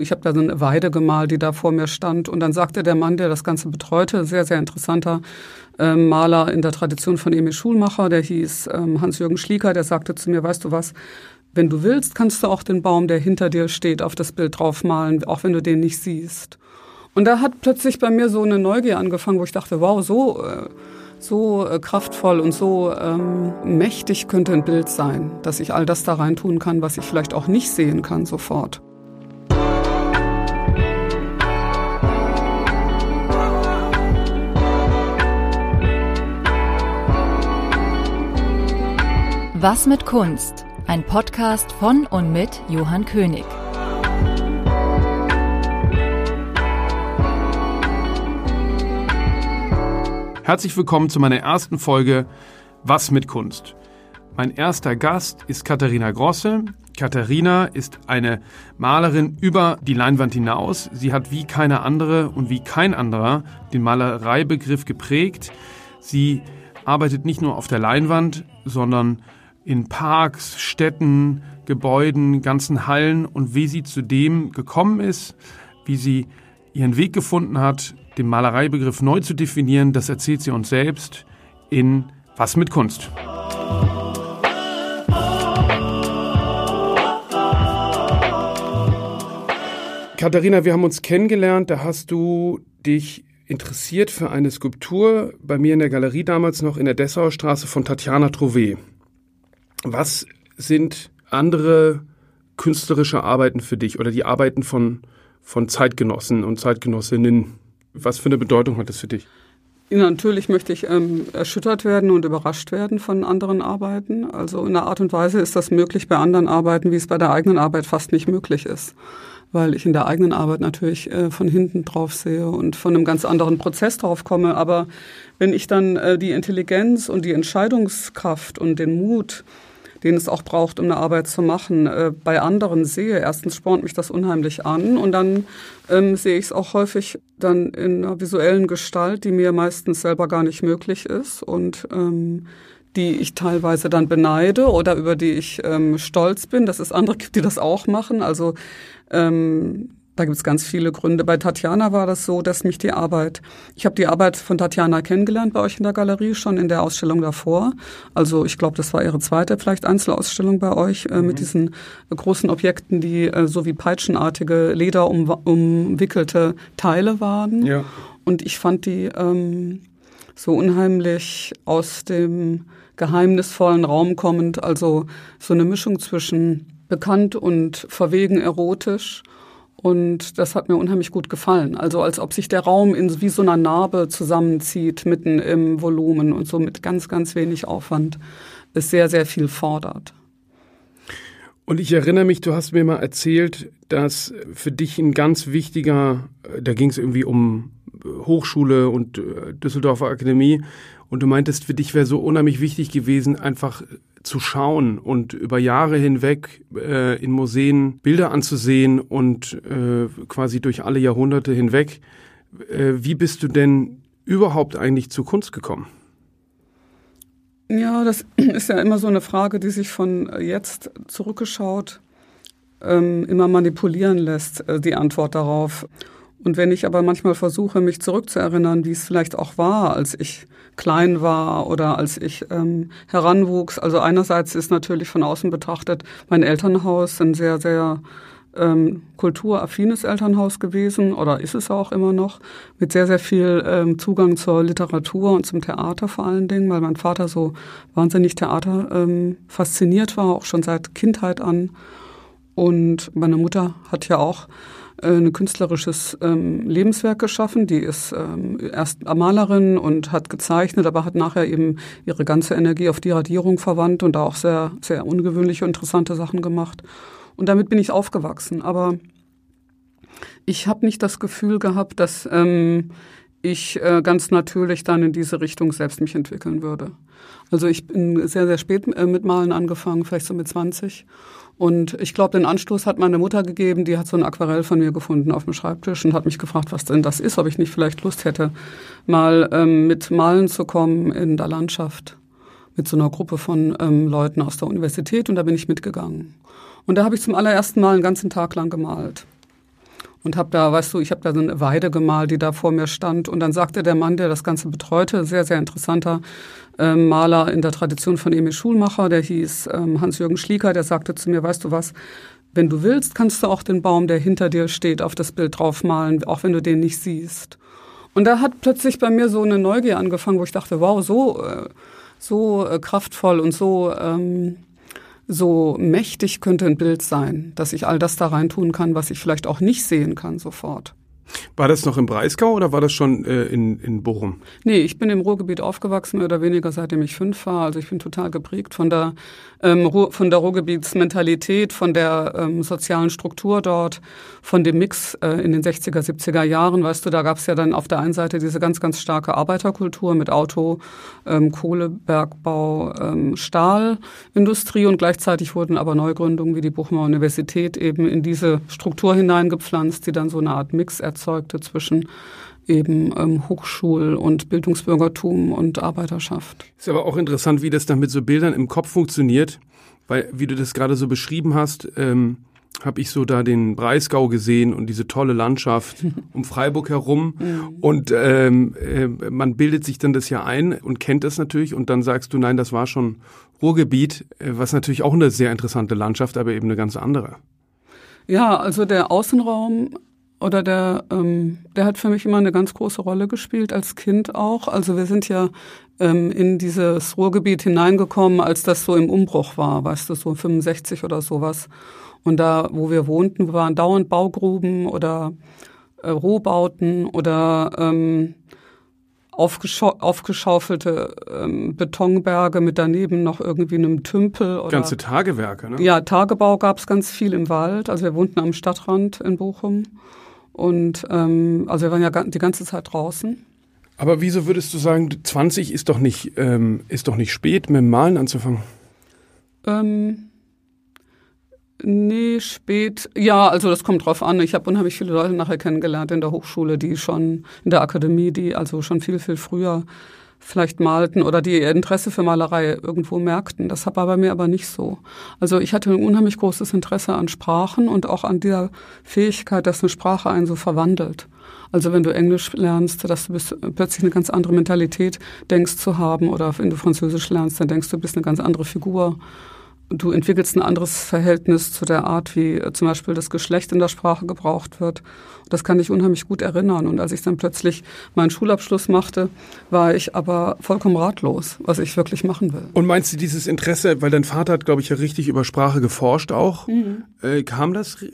Ich habe da so eine Weide gemalt, die da vor mir stand. Und dann sagte der Mann, der das Ganze betreute, sehr, sehr interessanter ähm, Maler in der Tradition von Emil Schulmacher, der hieß ähm, Hans-Jürgen Schlieker, der sagte zu mir, weißt du was, wenn du willst, kannst du auch den Baum, der hinter dir steht, auf das Bild draufmalen, auch wenn du den nicht siehst. Und da hat plötzlich bei mir so eine Neugier angefangen, wo ich dachte, wow, so, äh, so äh, kraftvoll und so ähm, mächtig könnte ein Bild sein, dass ich all das da reintun kann, was ich vielleicht auch nicht sehen kann sofort. Was mit Kunst? Ein Podcast von und mit Johann König. Herzlich willkommen zu meiner ersten Folge Was mit Kunst? Mein erster Gast ist Katharina Grosse. Katharina ist eine Malerin über die Leinwand hinaus. Sie hat wie keine andere und wie kein anderer den Malereibegriff geprägt. Sie arbeitet nicht nur auf der Leinwand, sondern in Parks, Städten, Gebäuden, ganzen Hallen und wie sie zu dem gekommen ist, wie sie ihren Weg gefunden hat, den Malereibegriff neu zu definieren, das erzählt sie uns selbst in Was mit Kunst. Katharina, wir haben uns kennengelernt, da hast du dich interessiert für eine Skulptur bei mir in der Galerie damals noch in der Dessauer Straße von Tatjana Trouvé. Was sind andere künstlerische Arbeiten für dich oder die Arbeiten von, von Zeitgenossen und Zeitgenossinnen? Was für eine Bedeutung hat das für dich? Natürlich möchte ich ähm, erschüttert werden und überrascht werden von anderen Arbeiten. Also in einer Art und Weise ist das möglich bei anderen Arbeiten, wie es bei der eigenen Arbeit fast nicht möglich ist. Weil ich in der eigenen Arbeit natürlich äh, von hinten drauf sehe und von einem ganz anderen Prozess drauf komme. Aber wenn ich dann äh, die Intelligenz und die Entscheidungskraft und den Mut den es auch braucht, um eine Arbeit zu machen, äh, bei anderen sehe. Erstens spornt mich das unheimlich an und dann ähm, sehe ich es auch häufig dann in einer visuellen Gestalt, die mir meistens selber gar nicht möglich ist und ähm, die ich teilweise dann beneide oder über die ich ähm, stolz bin, dass es andere gibt, die das auch machen. Also ähm, da gibt es ganz viele Gründe. Bei Tatjana war das so, dass mich die Arbeit, ich habe die Arbeit von Tatjana kennengelernt bei euch in der Galerie, schon in der Ausstellung davor. Also ich glaube, das war ihre zweite vielleicht Einzelausstellung bei euch äh, mhm. mit diesen äh, großen Objekten, die äh, so wie peitschenartige, lederumwickelte Teile waren. Ja. Und ich fand die ähm, so unheimlich aus dem geheimnisvollen Raum kommend, also so eine Mischung zwischen bekannt und verwegen erotisch und das hat mir unheimlich gut gefallen. Also als ob sich der Raum in wie so einer Narbe zusammenzieht, mitten im Volumen und so mit ganz, ganz wenig Aufwand es sehr, sehr viel fordert. Und ich erinnere mich, du hast mir mal erzählt, dass für dich ein ganz wichtiger, da ging es irgendwie um Hochschule und äh, Düsseldorfer Akademie, und du meintest, für dich wäre so unheimlich wichtig gewesen, einfach zu schauen und über Jahre hinweg äh, in Museen Bilder anzusehen und äh, quasi durch alle Jahrhunderte hinweg. Äh, wie bist du denn überhaupt eigentlich zu Kunst gekommen? Ja, das ist ja immer so eine Frage, die sich von jetzt zurückgeschaut ähm, immer manipulieren lässt, äh, die Antwort darauf. Und wenn ich aber manchmal versuche, mich zurückzuerinnern, wie es vielleicht auch war, als ich klein war oder als ich ähm, heranwuchs. Also einerseits ist natürlich von außen betrachtet mein Elternhaus ein sehr, sehr ähm, kulturaffines Elternhaus gewesen oder ist es auch immer noch, mit sehr, sehr viel ähm, Zugang zur Literatur und zum Theater vor allen Dingen, weil mein Vater so wahnsinnig Theater ähm, fasziniert war, auch schon seit Kindheit an. Und meine Mutter hat ja auch äh, ein künstlerisches ähm, Lebenswerk geschaffen. Die ist ähm, erst Malerin und hat gezeichnet, aber hat nachher eben ihre ganze Energie auf die Radierung verwandt und da auch sehr, sehr ungewöhnliche, interessante Sachen gemacht. Und damit bin ich aufgewachsen. Aber ich habe nicht das Gefühl gehabt, dass ähm, ich äh, ganz natürlich dann in diese Richtung selbst mich entwickeln würde. Also ich bin sehr, sehr spät äh, mit Malen angefangen, vielleicht so mit 20 und ich glaube, den Anstoß hat meine Mutter gegeben, die hat so ein Aquarell von mir gefunden auf dem Schreibtisch und hat mich gefragt, was denn das ist, ob ich nicht vielleicht Lust hätte, mal ähm, mit Malen zu kommen in der Landschaft mit so einer Gruppe von ähm, Leuten aus der Universität und da bin ich mitgegangen. Und da habe ich zum allerersten Mal einen ganzen Tag lang gemalt. und habe da, weißt du, ich habe da so eine Weide gemalt, die da vor mir stand. Und dann sagte der Mann, der das Ganze betreute, sehr, sehr interessanter ähm, Maler in der Tradition von Emil Schulmacher, der hieß ähm, Hans-Jürgen Schlieker, der sagte zu mir, weißt du was, wenn du willst, kannst du auch den Baum, der hinter dir steht, auf das Bild draufmalen, auch wenn du den nicht siehst. Und da hat plötzlich bei mir so eine Neugier angefangen, wo ich dachte, wow, so, äh, so äh, kraftvoll und so, ähm, so mächtig könnte ein Bild sein, dass ich all das da rein tun kann, was ich vielleicht auch nicht sehen kann sofort. War das noch im Breisgau oder war das schon äh, in, in Bochum? Nee, ich bin im Ruhrgebiet aufgewachsen, mehr oder weniger seitdem ich fünf war. Also ich bin total geprägt von der, ähm, von der Ruhrgebietsmentalität, von der ähm, sozialen Struktur dort, von dem Mix äh, in den 60er, 70er Jahren. Weißt du, da gab es ja dann auf der einen Seite diese ganz, ganz starke Arbeiterkultur mit Auto, ähm, Kohlebergbau, ähm, Stahlindustrie und gleichzeitig wurden aber Neugründungen wie die Bochumer Universität eben in diese Struktur hineingepflanzt, die dann so eine Art Mix erzeugt erzeugte zwischen eben ähm, Hochschul- und Bildungsbürgertum und Arbeiterschaft. Ist aber auch interessant, wie das dann mit so Bildern im Kopf funktioniert, weil wie du das gerade so beschrieben hast, ähm, habe ich so da den Breisgau gesehen und diese tolle Landschaft um Freiburg herum mhm. und ähm, äh, man bildet sich dann das ja ein und kennt das natürlich und dann sagst du, nein, das war schon Ruhrgebiet, äh, was natürlich auch eine sehr interessante Landschaft, aber eben eine ganz andere. Ja, also der Außenraum oder der, ähm, der hat für mich immer eine ganz große Rolle gespielt, als Kind auch. Also wir sind ja ähm, in dieses Ruhrgebiet hineingekommen, als das so im Umbruch war, weißt du, so 65 oder sowas. Und da, wo wir wohnten, waren dauernd Baugruben oder äh, Rohbauten oder ähm, aufgeschaufelte ähm, Betonberge mit daneben noch irgendwie einem Tümpel. Oder, Ganze Tagewerke, ne? Ja, Tagebau gab es ganz viel im Wald. Also wir wohnten am Stadtrand in Bochum. Und ähm, also wir waren ja die ganze Zeit draußen. Aber wieso würdest du sagen, 20 ist doch nicht, ähm, ist doch nicht spät, mit dem Malen anzufangen? Ähm, nee, spät. Ja, also das kommt drauf an. Ich habe unheimlich viele Leute nachher kennengelernt in der Hochschule, die schon, in der Akademie, die also schon viel, viel früher vielleicht malten oder die ihr Interesse für Malerei irgendwo merkten. Das war bei mir aber nicht so. Also ich hatte ein unheimlich großes Interesse an Sprachen und auch an der Fähigkeit, dass eine Sprache einen so verwandelt. Also wenn du Englisch lernst, dass du bist, plötzlich eine ganz andere Mentalität denkst zu haben oder wenn du Französisch lernst, dann denkst du bist eine ganz andere Figur du entwickelst ein anderes Verhältnis zu der Art, wie äh, zum Beispiel das Geschlecht in der Sprache gebraucht wird. Das kann ich unheimlich gut erinnern. Und als ich dann plötzlich meinen Schulabschluss machte, war ich aber vollkommen ratlos, was ich wirklich machen will. Und meinst du dieses Interesse, weil dein Vater hat, glaube ich, ja richtig über Sprache geforscht auch, mhm. äh, kam das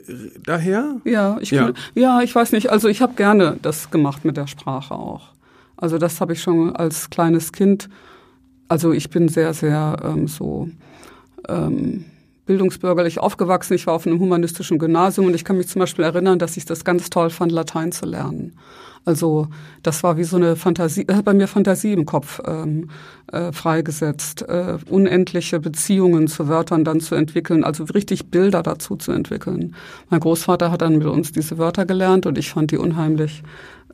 daher? Ja, ich, ja. ja, ich weiß nicht. Also ich habe gerne das gemacht mit der Sprache auch. Also das habe ich schon als kleines Kind. Also ich bin sehr, sehr ähm, so ähm, bildungsbürgerlich aufgewachsen. Ich war auf einem humanistischen Gymnasium und ich kann mich zum Beispiel erinnern, dass ich das ganz toll fand, Latein zu lernen. Also das war wie so eine Fantasie, das hat bei mir Fantasie im Kopf ähm, äh, freigesetzt, äh, unendliche Beziehungen zu Wörtern dann zu entwickeln, also richtig Bilder dazu zu entwickeln. Mein Großvater hat dann mit uns diese Wörter gelernt und ich fand die unheimlich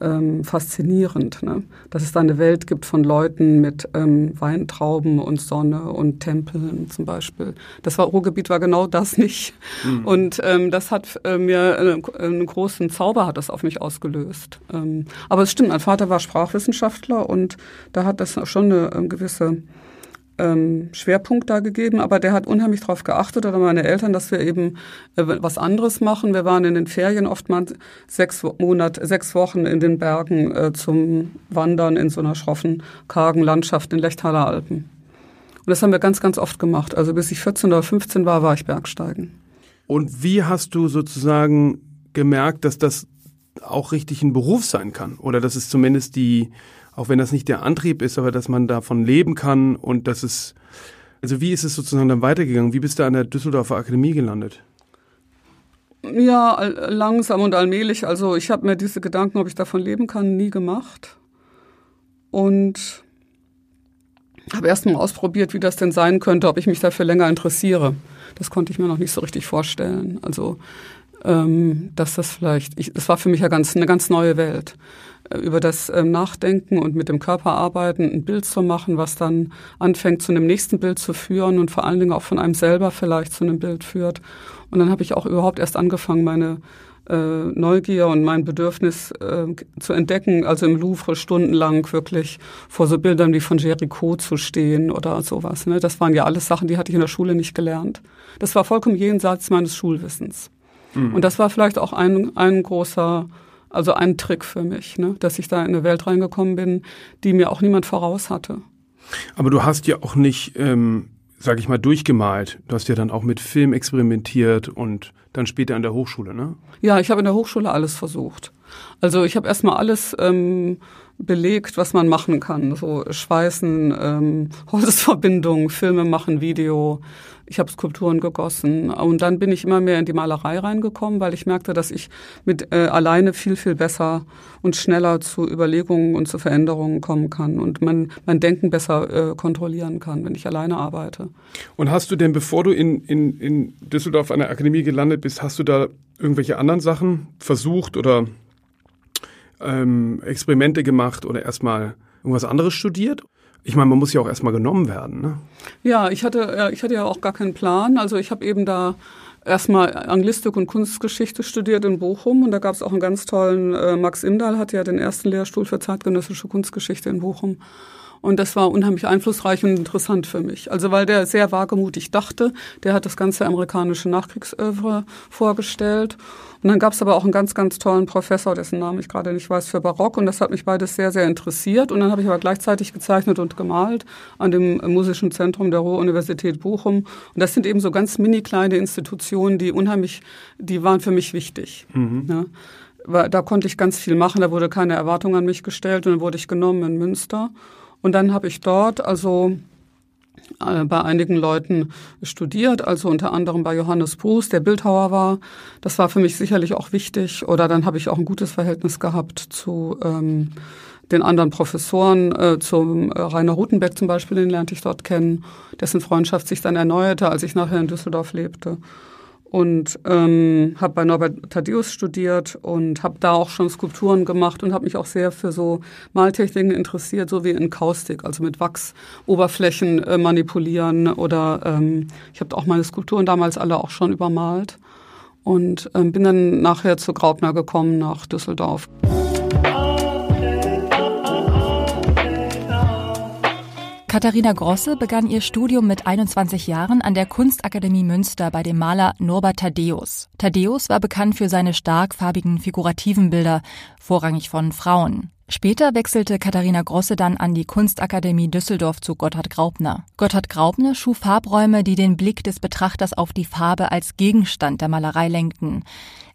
ähm, faszinierend, ne? dass es da eine Welt gibt von Leuten mit ähm, Weintrauben und Sonne und Tempeln zum Beispiel. Das war Ruhrgebiet war genau das nicht. Mhm. Und ähm, das hat äh, mir äh, einen großen Zauber hat das auf mich ausgelöst. Ähm, aber es stimmt, mein Vater war Sprachwissenschaftler und da hat das schon eine ähm, gewisse ähm, Schwerpunkt da gegeben, aber der hat unheimlich darauf geachtet, oder meine Eltern, dass wir eben äh, was anderes machen. Wir waren in den Ferien oftmals sechs Monate, sechs Wochen in den Bergen äh, zum Wandern in so einer schroffen, kargen Landschaft in Lechtaler Alpen. Und das haben wir ganz, ganz oft gemacht. Also bis ich 14 oder 15 war, war ich Bergsteigen. Und wie hast du sozusagen gemerkt, dass das auch richtig ein Beruf sein kann? Oder dass es zumindest die, auch wenn das nicht der Antrieb ist, aber dass man davon leben kann und dass es, also wie ist es sozusagen dann weitergegangen? Wie bist du an der Düsseldorfer Akademie gelandet? Ja, langsam und allmählich. Also ich habe mir diese Gedanken, ob ich davon leben kann, nie gemacht. Und habe erst mal ausprobiert, wie das denn sein könnte, ob ich mich dafür länger interessiere. Das konnte ich mir noch nicht so richtig vorstellen. Also, ähm, dass das vielleicht, ich, das war für mich ja ganz, eine ganz neue Welt über das ähm, Nachdenken und mit dem Körper arbeiten, ein Bild zu machen, was dann anfängt, zu einem nächsten Bild zu führen und vor allen Dingen auch von einem selber vielleicht zu einem Bild führt. Und dann habe ich auch überhaupt erst angefangen, meine äh, Neugier und mein Bedürfnis äh, zu entdecken, also im Louvre stundenlang wirklich vor so Bildern wie von Jericho zu stehen oder sowas. Ne? Das waren ja alles Sachen, die hatte ich in der Schule nicht gelernt. Das war vollkommen jenseits meines Schulwissens. Mhm. Und das war vielleicht auch ein, ein großer, also ein Trick für mich, ne? dass ich da in eine Welt reingekommen bin, die mir auch niemand voraus hatte. Aber du hast ja auch nicht, ähm, sag ich mal, durchgemalt. Du hast ja dann auch mit Film experimentiert und dann später an der Hochschule, ne? Ja, ich habe in der Hochschule alles versucht. Also ich habe erstmal alles ähm, belegt, was man machen kann. So Schweißen, ähm, Holzverbindungen, Filme machen, Video, ich habe Skulpturen gegossen und dann bin ich immer mehr in die Malerei reingekommen, weil ich merkte, dass ich mit äh, alleine viel, viel besser und schneller zu Überlegungen und zu Veränderungen kommen kann und mein, mein Denken besser äh, kontrollieren kann, wenn ich alleine arbeite. Und hast du denn, bevor du in, in, in Düsseldorf an der Akademie gelandet bist, hast du da irgendwelche anderen Sachen versucht oder ähm, Experimente gemacht oder erstmal irgendwas anderes studiert? Ich meine, man muss ja auch erstmal genommen werden. Ne? Ja, ich hatte, ich hatte ja auch gar keinen Plan. Also ich habe eben da erstmal Anglistik und Kunstgeschichte studiert in Bochum und da gab es auch einen ganz tollen, äh, Max Imdahl hat ja den ersten Lehrstuhl für zeitgenössische Kunstgeschichte in Bochum. Und das war unheimlich einflussreich und interessant für mich. Also weil der sehr wagemutig dachte, der hat das ganze amerikanische Nachkriegsövre vorgestellt. Und dann gab es aber auch einen ganz, ganz tollen Professor, dessen Namen ich gerade nicht weiß, für Barock. Und das hat mich beides sehr, sehr interessiert. Und dann habe ich aber gleichzeitig gezeichnet und gemalt an dem Musischen Zentrum der Ruhr-Universität Bochum. Und das sind eben so ganz mini kleine Institutionen, die unheimlich, die waren für mich wichtig. Mhm. Ja. Da konnte ich ganz viel machen, da wurde keine Erwartung an mich gestellt und dann wurde ich genommen in Münster. Und dann habe ich dort also äh, bei einigen Leuten studiert, also unter anderem bei Johannes Bruce, der Bildhauer war. Das war für mich sicherlich auch wichtig. Oder dann habe ich auch ein gutes Verhältnis gehabt zu ähm, den anderen Professoren, äh, zum äh, Rainer Rutenbeck zum Beispiel, den lernte ich dort kennen, dessen Freundschaft sich dann erneuerte, als ich nachher in Düsseldorf lebte und ähm, habe bei Norbert Thaddeus studiert und habe da auch schon Skulpturen gemacht und habe mich auch sehr für so Maltechniken interessiert, so wie in Kaustik, also mit Wachsoberflächen äh, manipulieren oder ähm, ich habe auch meine Skulpturen damals alle auch schon übermalt und ähm, bin dann nachher zu Graupner gekommen nach Düsseldorf. Katharina Grosse begann ihr Studium mit 21 Jahren an der Kunstakademie Münster bei dem Maler Norbert Thaddeus. Thaddeus war bekannt für seine stark farbigen figurativen Bilder, vorrangig von Frauen. Später wechselte Katharina Grosse dann an die Kunstakademie Düsseldorf zu Gotthard Graupner. Gotthard Graupner schuf Farbräume, die den Blick des Betrachters auf die Farbe als Gegenstand der Malerei lenkten.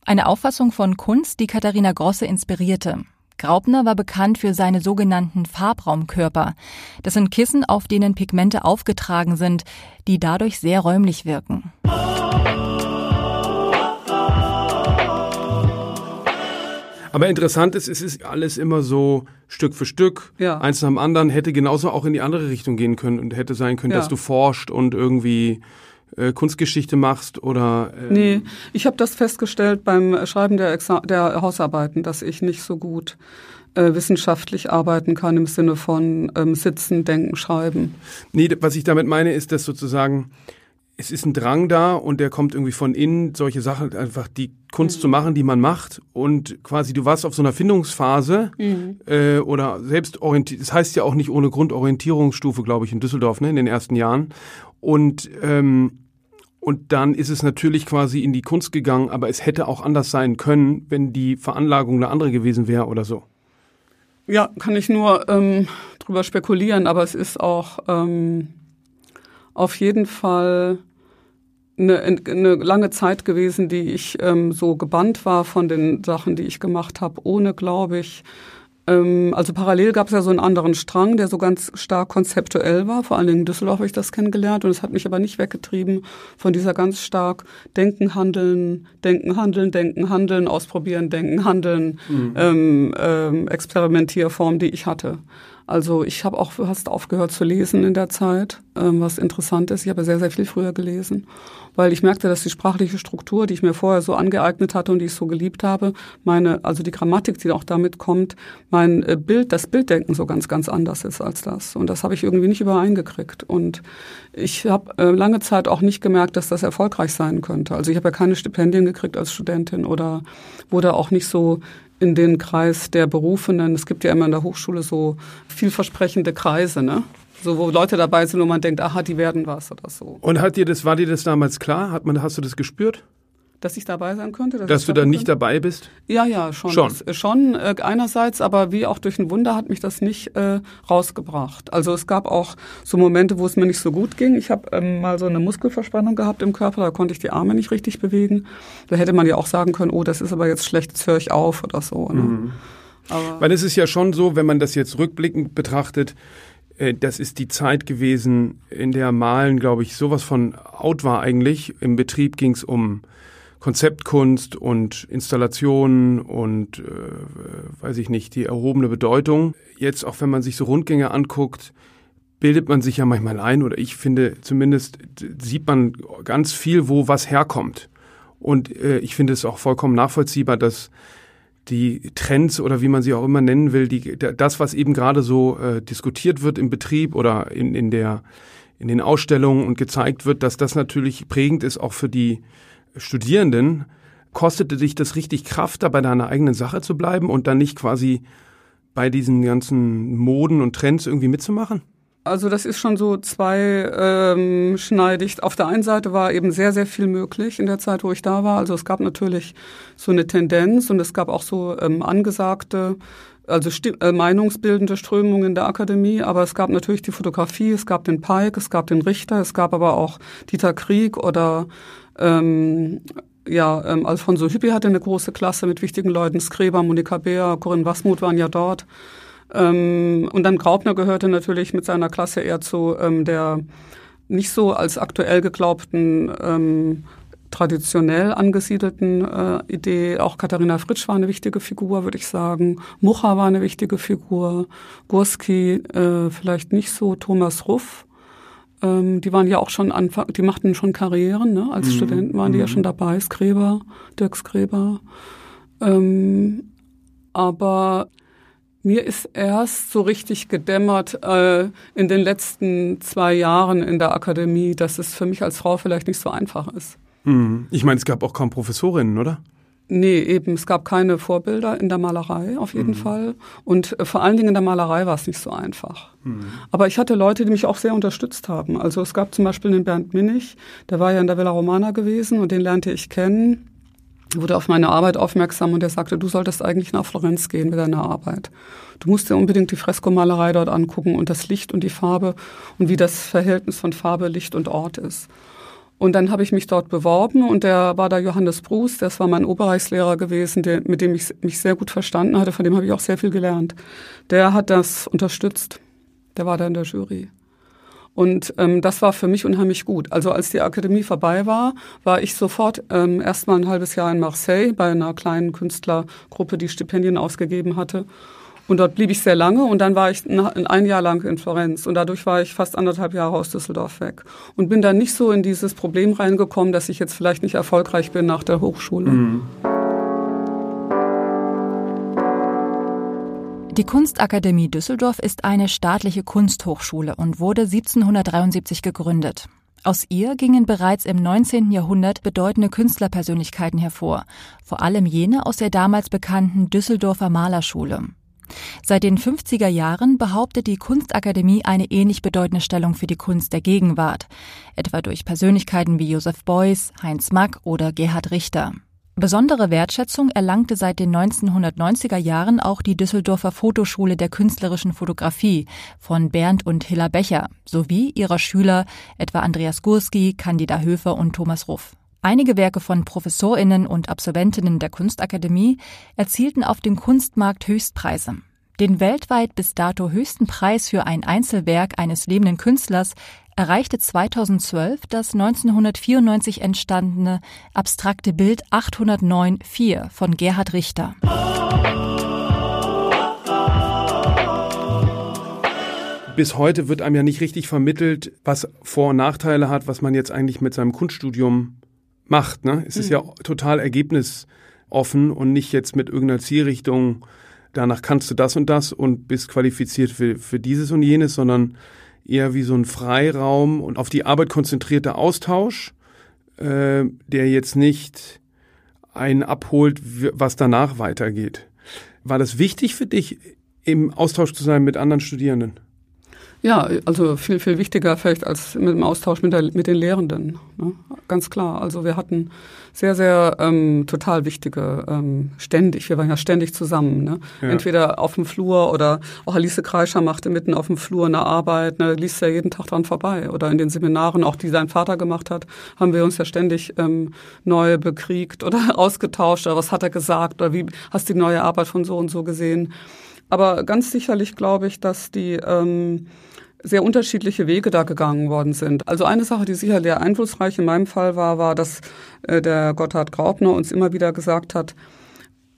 Eine Auffassung von Kunst, die Katharina Grosse inspirierte. Graupner war bekannt für seine sogenannten Farbraumkörper. Das sind Kissen, auf denen Pigmente aufgetragen sind, die dadurch sehr räumlich wirken. Aber interessant ist, es ist alles immer so Stück für Stück, ja. eins nach dem anderen, hätte genauso auch in die andere Richtung gehen können und hätte sein können, ja. dass du forscht und irgendwie äh, Kunstgeschichte machst oder? Ähm nee, ich habe das festgestellt beim Schreiben der, Exa der Hausarbeiten, dass ich nicht so gut äh, wissenschaftlich arbeiten kann im Sinne von ähm, Sitzen, Denken, Schreiben. Nee, was ich damit meine, ist, dass sozusagen es ist ein Drang da und der kommt irgendwie von innen, solche Sachen, einfach die Kunst mhm. zu machen, die man macht. Und quasi du warst auf so einer Findungsphase mhm. äh, oder selbstorientiert, das heißt ja auch nicht ohne Grundorientierungsstufe, glaube ich, in Düsseldorf, ne, in den ersten Jahren. Und ähm, und dann ist es natürlich quasi in die Kunst gegangen, aber es hätte auch anders sein können, wenn die Veranlagung eine andere gewesen wäre oder so. Ja, kann ich nur ähm, drüber spekulieren, aber es ist auch ähm, auf jeden Fall eine, eine lange Zeit gewesen, die ich ähm, so gebannt war von den Sachen, die ich gemacht habe, ohne, glaube ich, also parallel gab es ja so einen anderen Strang, der so ganz stark konzeptuell war. Vor allen Dingen in Düsseldorf habe ich das kennengelernt und es hat mich aber nicht weggetrieben von dieser ganz stark Denken, Handeln, Denken, Handeln, Denken, Handeln, Ausprobieren, Denken, Handeln, mhm. ähm, ähm, Experimentierform, die ich hatte. Also ich habe auch fast aufgehört zu lesen in der Zeit, ähm, was interessant ist. Ich habe sehr, sehr viel früher gelesen, weil ich merkte, dass die sprachliche Struktur, die ich mir vorher so angeeignet hatte und die ich so geliebt habe, meine, also die Grammatik, die auch damit kommt, mein äh, Bild, das Bilddenken so ganz, ganz anders ist als das. Und das habe ich irgendwie nicht übereingekriegt. Und ich habe äh, lange Zeit auch nicht gemerkt, dass das erfolgreich sein könnte. Also ich habe ja keine Stipendien gekriegt als Studentin oder wurde auch nicht so in den Kreis der Berufenen. Es gibt ja immer in der Hochschule so vielversprechende Kreise, ne? So, wo Leute dabei sind, wo man denkt, aha, die werden was oder so. Und hat dir das, war dir das damals klar? Hat man, hast du das gespürt? Dass ich dabei sein könnte? Dass, dass du da nicht dabei bist? Ja, ja, schon. Schon, das, schon äh, einerseits, aber wie auch durch ein Wunder hat mich das nicht äh, rausgebracht. Also es gab auch so Momente, wo es mir nicht so gut ging. Ich habe ähm, mal so eine Muskelverspannung gehabt im Körper, da konnte ich die Arme nicht richtig bewegen. Da hätte man ja auch sagen können, oh, das ist aber jetzt schlecht, jetzt höre ich auf oder so. Ne? Mhm. Aber Weil es ist ja schon so, wenn man das jetzt rückblickend betrachtet, äh, das ist die Zeit gewesen, in der Malen, glaube ich, sowas von out war eigentlich. Im Betrieb ging es um Konzeptkunst und Installationen und äh, weiß ich nicht, die erhobene Bedeutung. Jetzt auch wenn man sich so Rundgänge anguckt, bildet man sich ja manchmal ein oder ich finde zumindest sieht man ganz viel, wo was herkommt. Und äh, ich finde es auch vollkommen nachvollziehbar, dass die Trends oder wie man sie auch immer nennen will, die, das, was eben gerade so äh, diskutiert wird im Betrieb oder in, in, der, in den Ausstellungen und gezeigt wird, dass das natürlich prägend ist auch für die Studierenden, kostete dich das richtig Kraft, da bei deiner eigenen Sache zu bleiben und dann nicht quasi bei diesen ganzen Moden und Trends irgendwie mitzumachen? Also das ist schon so zweischneidig. Ähm, Auf der einen Seite war eben sehr, sehr viel möglich in der Zeit, wo ich da war. Also es gab natürlich so eine Tendenz und es gab auch so ähm, angesagte also äh, meinungsbildende Strömungen in der Akademie, aber es gab natürlich die Fotografie, es gab den Pike, es gab den Richter, es gab aber auch Dieter Krieg oder ähm, ja, ähm, Alfonso Hüppi hatte eine große Klasse mit wichtigen Leuten, Skreber, Monika Beer, Corinne Wasmuth waren ja dort. Ähm, und dann Graupner gehörte natürlich mit seiner Klasse eher zu ähm, der nicht so als aktuell geglaubten ähm, traditionell angesiedelten äh, Idee. Auch Katharina Fritsch war eine wichtige Figur, würde ich sagen. Mucha war eine wichtige Figur. Gurski äh, vielleicht nicht so. Thomas Ruff ähm, die waren ja auch schon Anfang, die machten schon Karrieren, ne? Als mhm. Studenten waren die ja mhm. schon dabei, Skreber, Dirk Skreber. Ähm, aber mir ist erst so richtig gedämmert äh, in den letzten zwei Jahren in der Akademie, dass es für mich als Frau vielleicht nicht so einfach ist. Mhm. Ich meine, es gab auch kaum Professorinnen, oder? Nee, eben, es gab keine Vorbilder in der Malerei auf jeden mhm. Fall. Und äh, vor allen Dingen in der Malerei war es nicht so einfach. Mhm. Aber ich hatte Leute, die mich auch sehr unterstützt haben. Also es gab zum Beispiel den Bernd Minnig, der war ja in der Villa Romana gewesen und den lernte ich kennen. Wurde auf meine Arbeit aufmerksam und er sagte, du solltest eigentlich nach Florenz gehen mit deiner Arbeit. Du musst dir unbedingt die Freskomalerei dort angucken und das Licht und die Farbe und wie das Verhältnis von Farbe, Licht und Ort ist. Und dann habe ich mich dort beworben und der war da Johannes Bruß, das war mein Oberreichslehrer gewesen, der, mit dem ich mich sehr gut verstanden hatte, von dem habe ich auch sehr viel gelernt. Der hat das unterstützt. Der war da in der Jury. Und ähm, das war für mich unheimlich gut. Also als die Akademie vorbei war, war ich sofort ähm, erstmal ein halbes Jahr in Marseille bei einer kleinen Künstlergruppe, die Stipendien ausgegeben hatte. Und dort blieb ich sehr lange und dann war ich ein Jahr lang in Florenz und dadurch war ich fast anderthalb Jahre aus Düsseldorf weg und bin dann nicht so in dieses Problem reingekommen, dass ich jetzt vielleicht nicht erfolgreich bin nach der Hochschule. Mhm. Die Kunstakademie Düsseldorf ist eine staatliche Kunsthochschule und wurde 1773 gegründet. Aus ihr gingen bereits im 19. Jahrhundert bedeutende Künstlerpersönlichkeiten hervor, vor allem jene aus der damals bekannten Düsseldorfer Malerschule. Seit den 50er Jahren behauptet die Kunstakademie eine ähnlich bedeutende Stellung für die Kunst der Gegenwart, etwa durch Persönlichkeiten wie Joseph Beuys, Heinz Mack oder Gerhard Richter. Besondere Wertschätzung erlangte seit den 1990er Jahren auch die Düsseldorfer Fotoschule der künstlerischen Fotografie von Bernd und Hilla Becher sowie ihrer Schüler etwa Andreas Gurski, Candida Höfer und Thomas Ruff. Einige Werke von Professorinnen und Absolventinnen der Kunstakademie erzielten auf dem Kunstmarkt Höchstpreise. Den weltweit bis dato höchsten Preis für ein Einzelwerk eines lebenden Künstlers erreichte 2012 das 1994 entstandene abstrakte Bild 809-4 von Gerhard Richter. bis heute wird einem ja nicht richtig vermittelt, was Vor- und Nachteile hat, was man jetzt eigentlich mit seinem Kunststudium macht. Ne? Es ist mhm. ja total ergebnisoffen und nicht jetzt mit irgendeiner Zielrichtung, danach kannst du das und das und bist qualifiziert für, für dieses und jenes, sondern eher wie so ein Freiraum und auf die Arbeit konzentrierter Austausch, äh, der jetzt nicht einen abholt, was danach weitergeht. War das wichtig für dich, im Austausch zu sein mit anderen Studierenden? Ja, also viel, viel wichtiger vielleicht als mit dem Austausch mit, der, mit den Lehrenden. Ne? Ganz klar. Also wir hatten sehr, sehr ähm, total wichtige, ähm, ständig, wir waren ja ständig zusammen. Ne? Ja. Entweder auf dem Flur oder auch Alice Kreischer machte mitten auf dem Flur eine Arbeit, ne? liest ja jeden Tag dran vorbei. Oder in den Seminaren, auch die sein Vater gemacht hat, haben wir uns ja ständig ähm, neu bekriegt oder ausgetauscht. Oder was hat er gesagt? Oder wie hast du die neue Arbeit von so und so gesehen? Aber ganz sicherlich glaube ich, dass die ähm, sehr unterschiedliche Wege da gegangen worden sind. Also eine Sache, die sicher sehr einflussreich in meinem Fall war, war, dass äh, der Gotthard Graupner uns immer wieder gesagt hat,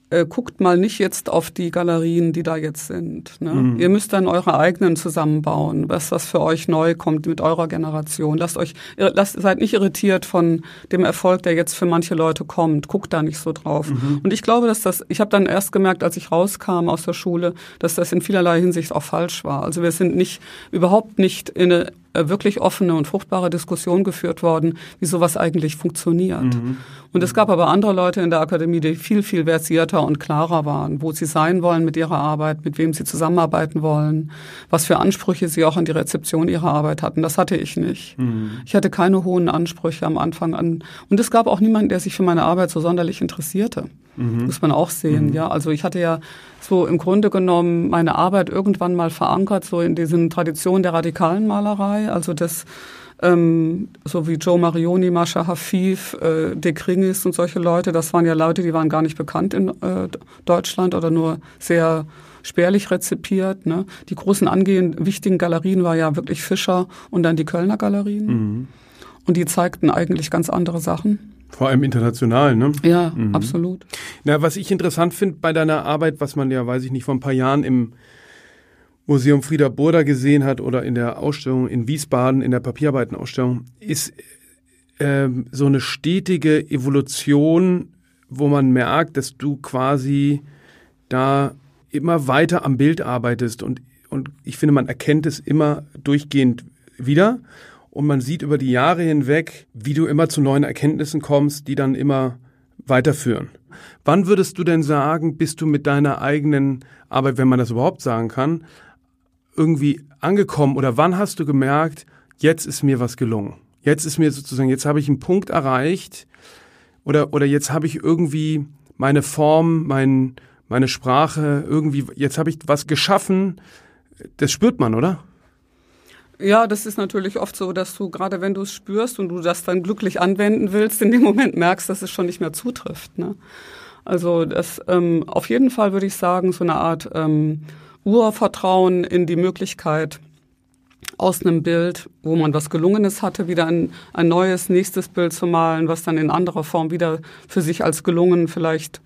äh, guckt mal nicht jetzt auf die Galerien, die da jetzt sind. Ne? Mhm. Ihr müsst dann eure eigenen zusammenbauen, was, was für euch neu kommt mit eurer Generation. Lasst euch, lasst, seid nicht irritiert von dem Erfolg, der jetzt für manche Leute kommt. Guckt da nicht so drauf. Mhm. Und ich glaube, dass das, ich habe dann erst gemerkt, als ich rauskam aus der Schule, dass das in vielerlei Hinsicht auch falsch war. Also wir sind nicht, überhaupt nicht in eine wirklich offene und fruchtbare Diskussion geführt worden, wie sowas eigentlich funktioniert. Mhm. Und es gab aber andere Leute in der Akademie, die viel, viel versierter und klarer waren, wo sie sein wollen mit ihrer Arbeit, mit wem sie zusammenarbeiten wollen, was für Ansprüche sie auch an die Rezeption ihrer Arbeit hatten. Das hatte ich nicht. Mhm. Ich hatte keine hohen Ansprüche am Anfang an. Und es gab auch niemanden, der sich für meine Arbeit so sonderlich interessierte. Mhm. Muss man auch sehen, mhm. ja. Also ich hatte ja so im Grunde genommen meine Arbeit irgendwann mal verankert, so in diesen Traditionen der radikalen Malerei, also das ähm, so wie Joe Marioni, Mascha Hafif, äh, De Kringis und solche Leute, das waren ja Leute, die waren gar nicht bekannt in äh, Deutschland oder nur sehr spärlich rezipiert. Ne? Die großen angehenden, wichtigen Galerien war ja wirklich Fischer und dann die Kölner Galerien. Mhm. Und die zeigten eigentlich ganz andere Sachen. Vor allem international, ne? Ja, mhm. absolut. Na, was ich interessant finde bei deiner Arbeit, was man ja, weiß ich nicht, vor ein paar Jahren im Museum Frieder Burda gesehen hat oder in der Ausstellung in Wiesbaden, in der Papierarbeitenausstellung, ist äh, so eine stetige Evolution, wo man merkt, dass du quasi da immer weiter am Bild arbeitest und, und ich finde, man erkennt es immer durchgehend wieder und man sieht über die Jahre hinweg, wie du immer zu neuen Erkenntnissen kommst, die dann immer weiterführen. Wann würdest du denn sagen, bist du mit deiner eigenen Arbeit, wenn man das überhaupt sagen kann, irgendwie angekommen oder wann hast du gemerkt, jetzt ist mir was gelungen? Jetzt ist mir sozusagen, jetzt habe ich einen Punkt erreicht oder, oder jetzt habe ich irgendwie meine Form, mein, meine Sprache, irgendwie, jetzt habe ich was geschaffen. Das spürt man, oder? Ja, das ist natürlich oft so, dass du gerade wenn du es spürst und du das dann glücklich anwenden willst, in dem Moment merkst, dass es schon nicht mehr zutrifft. Ne? Also das ähm, auf jeden Fall würde ich sagen, so eine Art ähm, Urvertrauen in die Möglichkeit, aus einem Bild, wo man was Gelungenes hatte, wieder ein, ein neues, nächstes Bild zu malen, was dann in anderer Form wieder für sich als gelungen vielleicht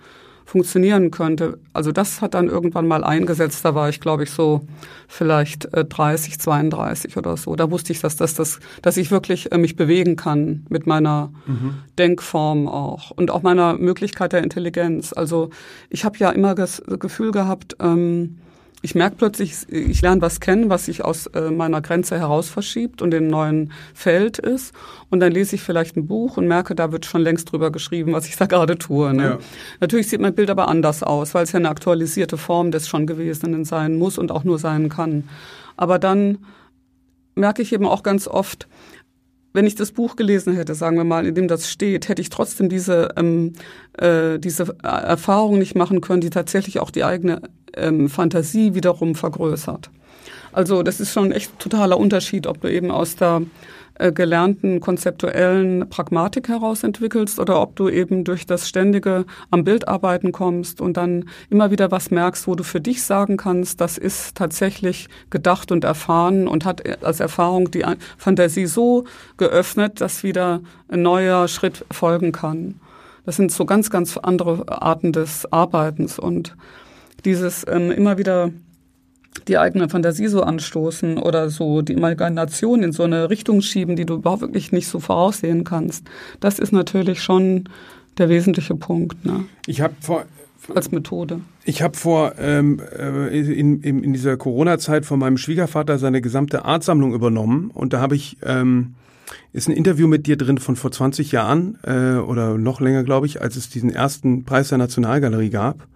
funktionieren könnte. Also das hat dann irgendwann mal eingesetzt. Da war ich, glaube ich, so vielleicht 30, äh, 32 oder so. Da wusste ich, dass, dass, dass, dass ich wirklich äh, mich bewegen kann mit meiner mhm. Denkform auch und auch meiner Möglichkeit der Intelligenz. Also ich habe ja immer das Gefühl gehabt, ähm, ich merke plötzlich, ich lerne was kennen, was sich aus äh, meiner Grenze heraus verschiebt und im neuen Feld ist. Und dann lese ich vielleicht ein Buch und merke, da wird schon längst drüber geschrieben, was ich da gerade tue. Ne? Ja. Natürlich sieht mein Bild aber anders aus, weil es ja eine aktualisierte Form des schon Gewesenen sein muss und auch nur sein kann. Aber dann merke ich eben auch ganz oft, wenn ich das Buch gelesen hätte, sagen wir mal, in dem das steht, hätte ich trotzdem diese, ähm, äh, diese Erfahrung nicht machen können, die tatsächlich auch die eigene ähm, Fantasie wiederum vergrößert. Also das ist schon echt totaler Unterschied, ob du eben aus der äh, gelernten konzeptuellen Pragmatik heraus entwickelst oder ob du eben durch das ständige am Bild arbeiten kommst und dann immer wieder was merkst, wo du für dich sagen kannst, das ist tatsächlich gedacht und erfahren und hat als Erfahrung die Fantasie so geöffnet, dass wieder ein neuer Schritt folgen kann. Das sind so ganz, ganz andere Arten des Arbeitens und dieses ähm, immer wieder die eigene Fantasie so anstoßen oder so die Imagination in so eine Richtung schieben, die du überhaupt wirklich nicht so voraussehen kannst. Das ist natürlich schon der wesentliche Punkt. Ne? Ich habe vor als Methode. Ich habe vor ähm, äh, in, in, in dieser Corona-Zeit von meinem Schwiegervater seine gesamte Artsammlung übernommen und da habe ich ähm, ist ein Interview mit dir drin von vor 20 Jahren äh, oder noch länger, glaube ich, als es diesen ersten Preis der Nationalgalerie gab.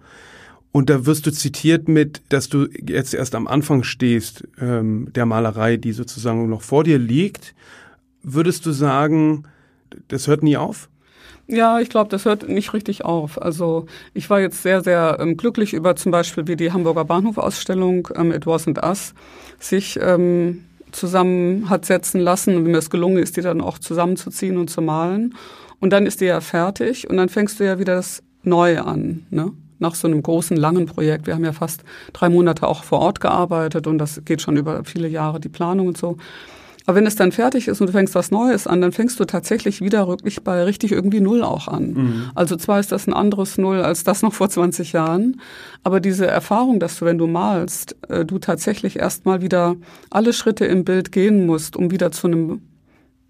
Und da wirst du zitiert mit, dass du jetzt erst am Anfang stehst ähm, der Malerei, die sozusagen noch vor dir liegt. Würdest du sagen, das hört nie auf? Ja, ich glaube, das hört nicht richtig auf. Also ich war jetzt sehr, sehr ähm, glücklich über zum Beispiel wie die Hamburger Bahnhofausstellung ähm, It Wasn't Us sich ähm, zusammen hat setzen lassen und wie mir es gelungen ist, die dann auch zusammenzuziehen und zu malen. Und dann ist die ja fertig und dann fängst du ja wieder das Neue an, ne? Nach so einem großen, langen Projekt. Wir haben ja fast drei Monate auch vor Ort gearbeitet und das geht schon über viele Jahre, die Planung und so. Aber wenn es dann fertig ist und du fängst was Neues an, dann fängst du tatsächlich wieder wirklich bei richtig irgendwie Null auch an. Mhm. Also zwar ist das ein anderes Null als das noch vor 20 Jahren, aber diese Erfahrung, dass du, wenn du malst, äh, du tatsächlich erstmal wieder alle Schritte im Bild gehen musst, um wieder zu einem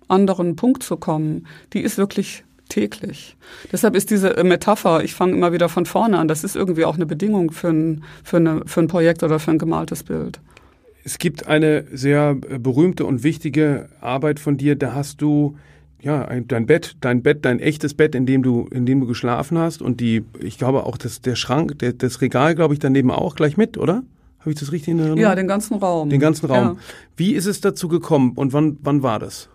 anderen Punkt zu kommen, die ist wirklich täglich. Deshalb ist diese Metapher, ich fange immer wieder von vorne an, das ist irgendwie auch eine Bedingung für ein, für, eine, für ein Projekt oder für ein gemaltes Bild. Es gibt eine sehr äh, berühmte und wichtige Arbeit von dir, da hast du ja, dein Bett, dein Bett, dein echtes Bett, in dem du, in dem du geschlafen hast und die, ich glaube auch das, der Schrank, der, das Regal, glaube ich, daneben auch gleich mit, oder? Habe ich das richtig in Erinnerung? Ja, den ganzen Raum. Den ganzen Raum. Ja. Wie ist es dazu gekommen und wann, wann war das?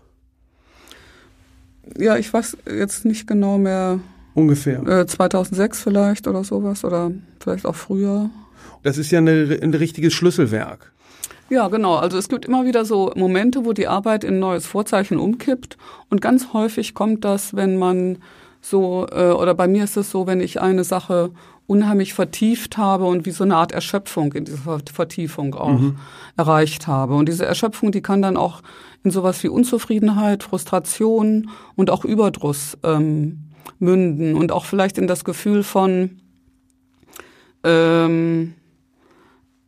Ja, ich weiß jetzt nicht genau mehr. Ungefähr. Äh, 2006 vielleicht oder sowas oder vielleicht auch früher. Das ist ja eine, ein richtiges Schlüsselwerk. Ja, genau. Also es gibt immer wieder so Momente, wo die Arbeit in ein neues Vorzeichen umkippt. Und ganz häufig kommt das, wenn man so, äh, oder bei mir ist es so, wenn ich eine Sache unheimlich vertieft habe und wie so eine Art Erschöpfung in dieser Vertiefung auch mhm. erreicht habe. Und diese Erschöpfung, die kann dann auch in sowas wie Unzufriedenheit, Frustration und auch Überdruss ähm, münden und auch vielleicht in das Gefühl von ähm,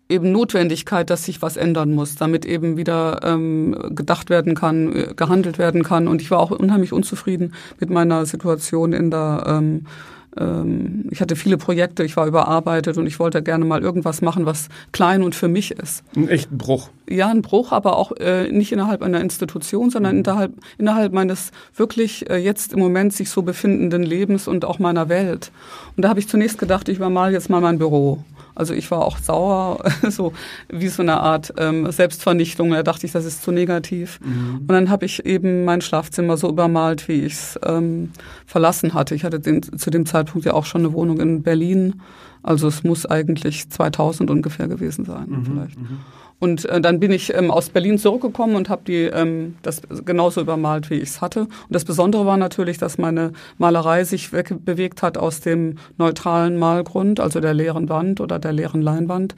eben Notwendigkeit, dass sich was ändern muss, damit eben wieder ähm, gedacht werden kann, äh, gehandelt werden kann. Und ich war auch unheimlich unzufrieden mit meiner Situation in der ähm, ähm, ich hatte viele Projekte, ich war überarbeitet und ich wollte gerne mal irgendwas machen, was klein und für mich ist. Ein echten Bruch. Ja, ein Bruch, aber auch äh, nicht innerhalb einer Institution, sondern mhm. innerhalb, innerhalb meines wirklich äh, jetzt im Moment sich so befindenden Lebens und auch meiner Welt. Und da habe ich zunächst gedacht, ich übermal jetzt mal mein Büro. Also ich war auch sauer, so wie so eine Art ähm, Selbstvernichtung. Da dachte ich, das ist zu negativ. Mhm. Und dann habe ich eben mein Schlafzimmer so übermalt, wie ich es ähm, verlassen hatte. Ich hatte den, zu dem Zeitpunkt ja auch schon eine Wohnung in Berlin. Also es muss eigentlich 2000 ungefähr gewesen sein, mhm. vielleicht. Mhm. Und äh, dann bin ich ähm, aus Berlin zurückgekommen und habe die ähm, das genauso übermalt, wie ich es hatte. Und das Besondere war natürlich, dass meine Malerei sich wegbewegt hat aus dem neutralen Malgrund, also der leeren Wand oder der leeren Leinwand,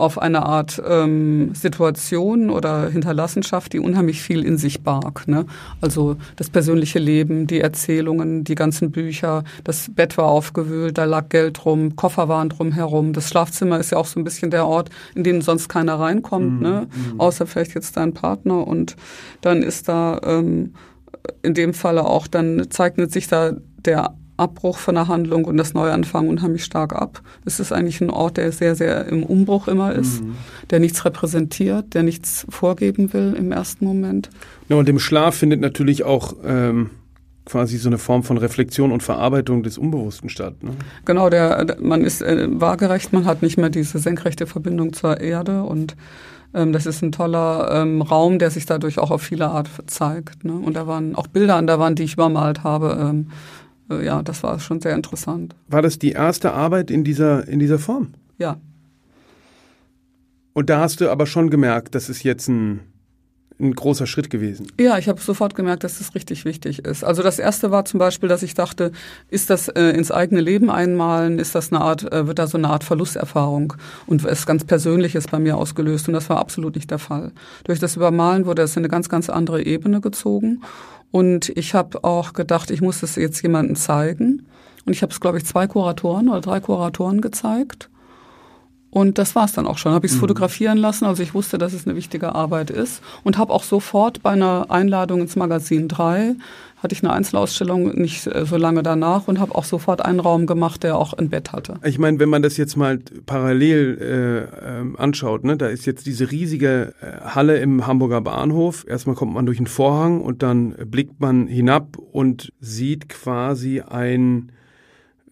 auf eine Art ähm, Situation oder Hinterlassenschaft, die unheimlich viel in sich barg. Ne? Also das persönliche Leben, die Erzählungen, die ganzen Bücher, das Bett war aufgewühlt, da lag Geld rum, Koffer waren drum herum. Das Schlafzimmer ist ja auch so ein bisschen der Ort, in den sonst keiner reinkommt, mhm. ne? Mhm. außer vielleicht jetzt dein Partner. Und dann ist da ähm, in dem Falle auch, dann zeichnet sich da der Abbruch von der Handlung und das Neuanfang unheimlich stark ab. Es ist eigentlich ein Ort, der sehr, sehr im Umbruch immer ist, mhm. der nichts repräsentiert, der nichts vorgeben will im ersten Moment. Ja, und im Schlaf findet natürlich auch ähm, quasi so eine Form von Reflexion und Verarbeitung des Unbewussten statt. Ne? Genau, der, man ist äh, waagerecht, man hat nicht mehr diese senkrechte Verbindung zur Erde und ähm, das ist ein toller ähm, Raum, der sich dadurch auch auf viele Art zeigt. Ne? Und da waren auch Bilder an der Wand, die ich übermalt habe, ähm, äh, ja, das war schon sehr interessant. War das die erste Arbeit in dieser, in dieser Form? Ja. Und da hast du aber schon gemerkt, das ist jetzt ein, ein großer Schritt gewesen. Ja, ich habe sofort gemerkt, dass das richtig wichtig ist. Also das erste war zum Beispiel, dass ich dachte, ist das äh, ins eigene Leben einmalen, ist das eine Art, äh, wird da so eine Art Verlusterfahrung und es ganz Persönliches bei mir ausgelöst und das war absolut nicht der Fall. Durch das Übermalen wurde es in eine ganz, ganz andere Ebene gezogen und ich habe auch gedacht, ich muss es jetzt jemandem zeigen. Und ich habe es, glaube ich, zwei Kuratoren oder drei Kuratoren gezeigt. Und das war's dann auch schon. Habe ich es Mhm. fotografieren lassen, also ich wusste, dass es eine wichtige Arbeit ist und habe auch sofort bei einer Einladung ins Magazin 3 hatte ich eine Einzelausstellung nicht äh, so lange danach und habe auch sofort einen Raum gemacht, der auch ein Bett hatte. Ich meine, wenn man das jetzt mal parallel äh, ähm, anschaut, ne, da ist jetzt diese riesige äh, Halle im Hamburger Bahnhof. Erstmal kommt man durch einen Vorhang und dann blickt man hinab und sieht quasi ein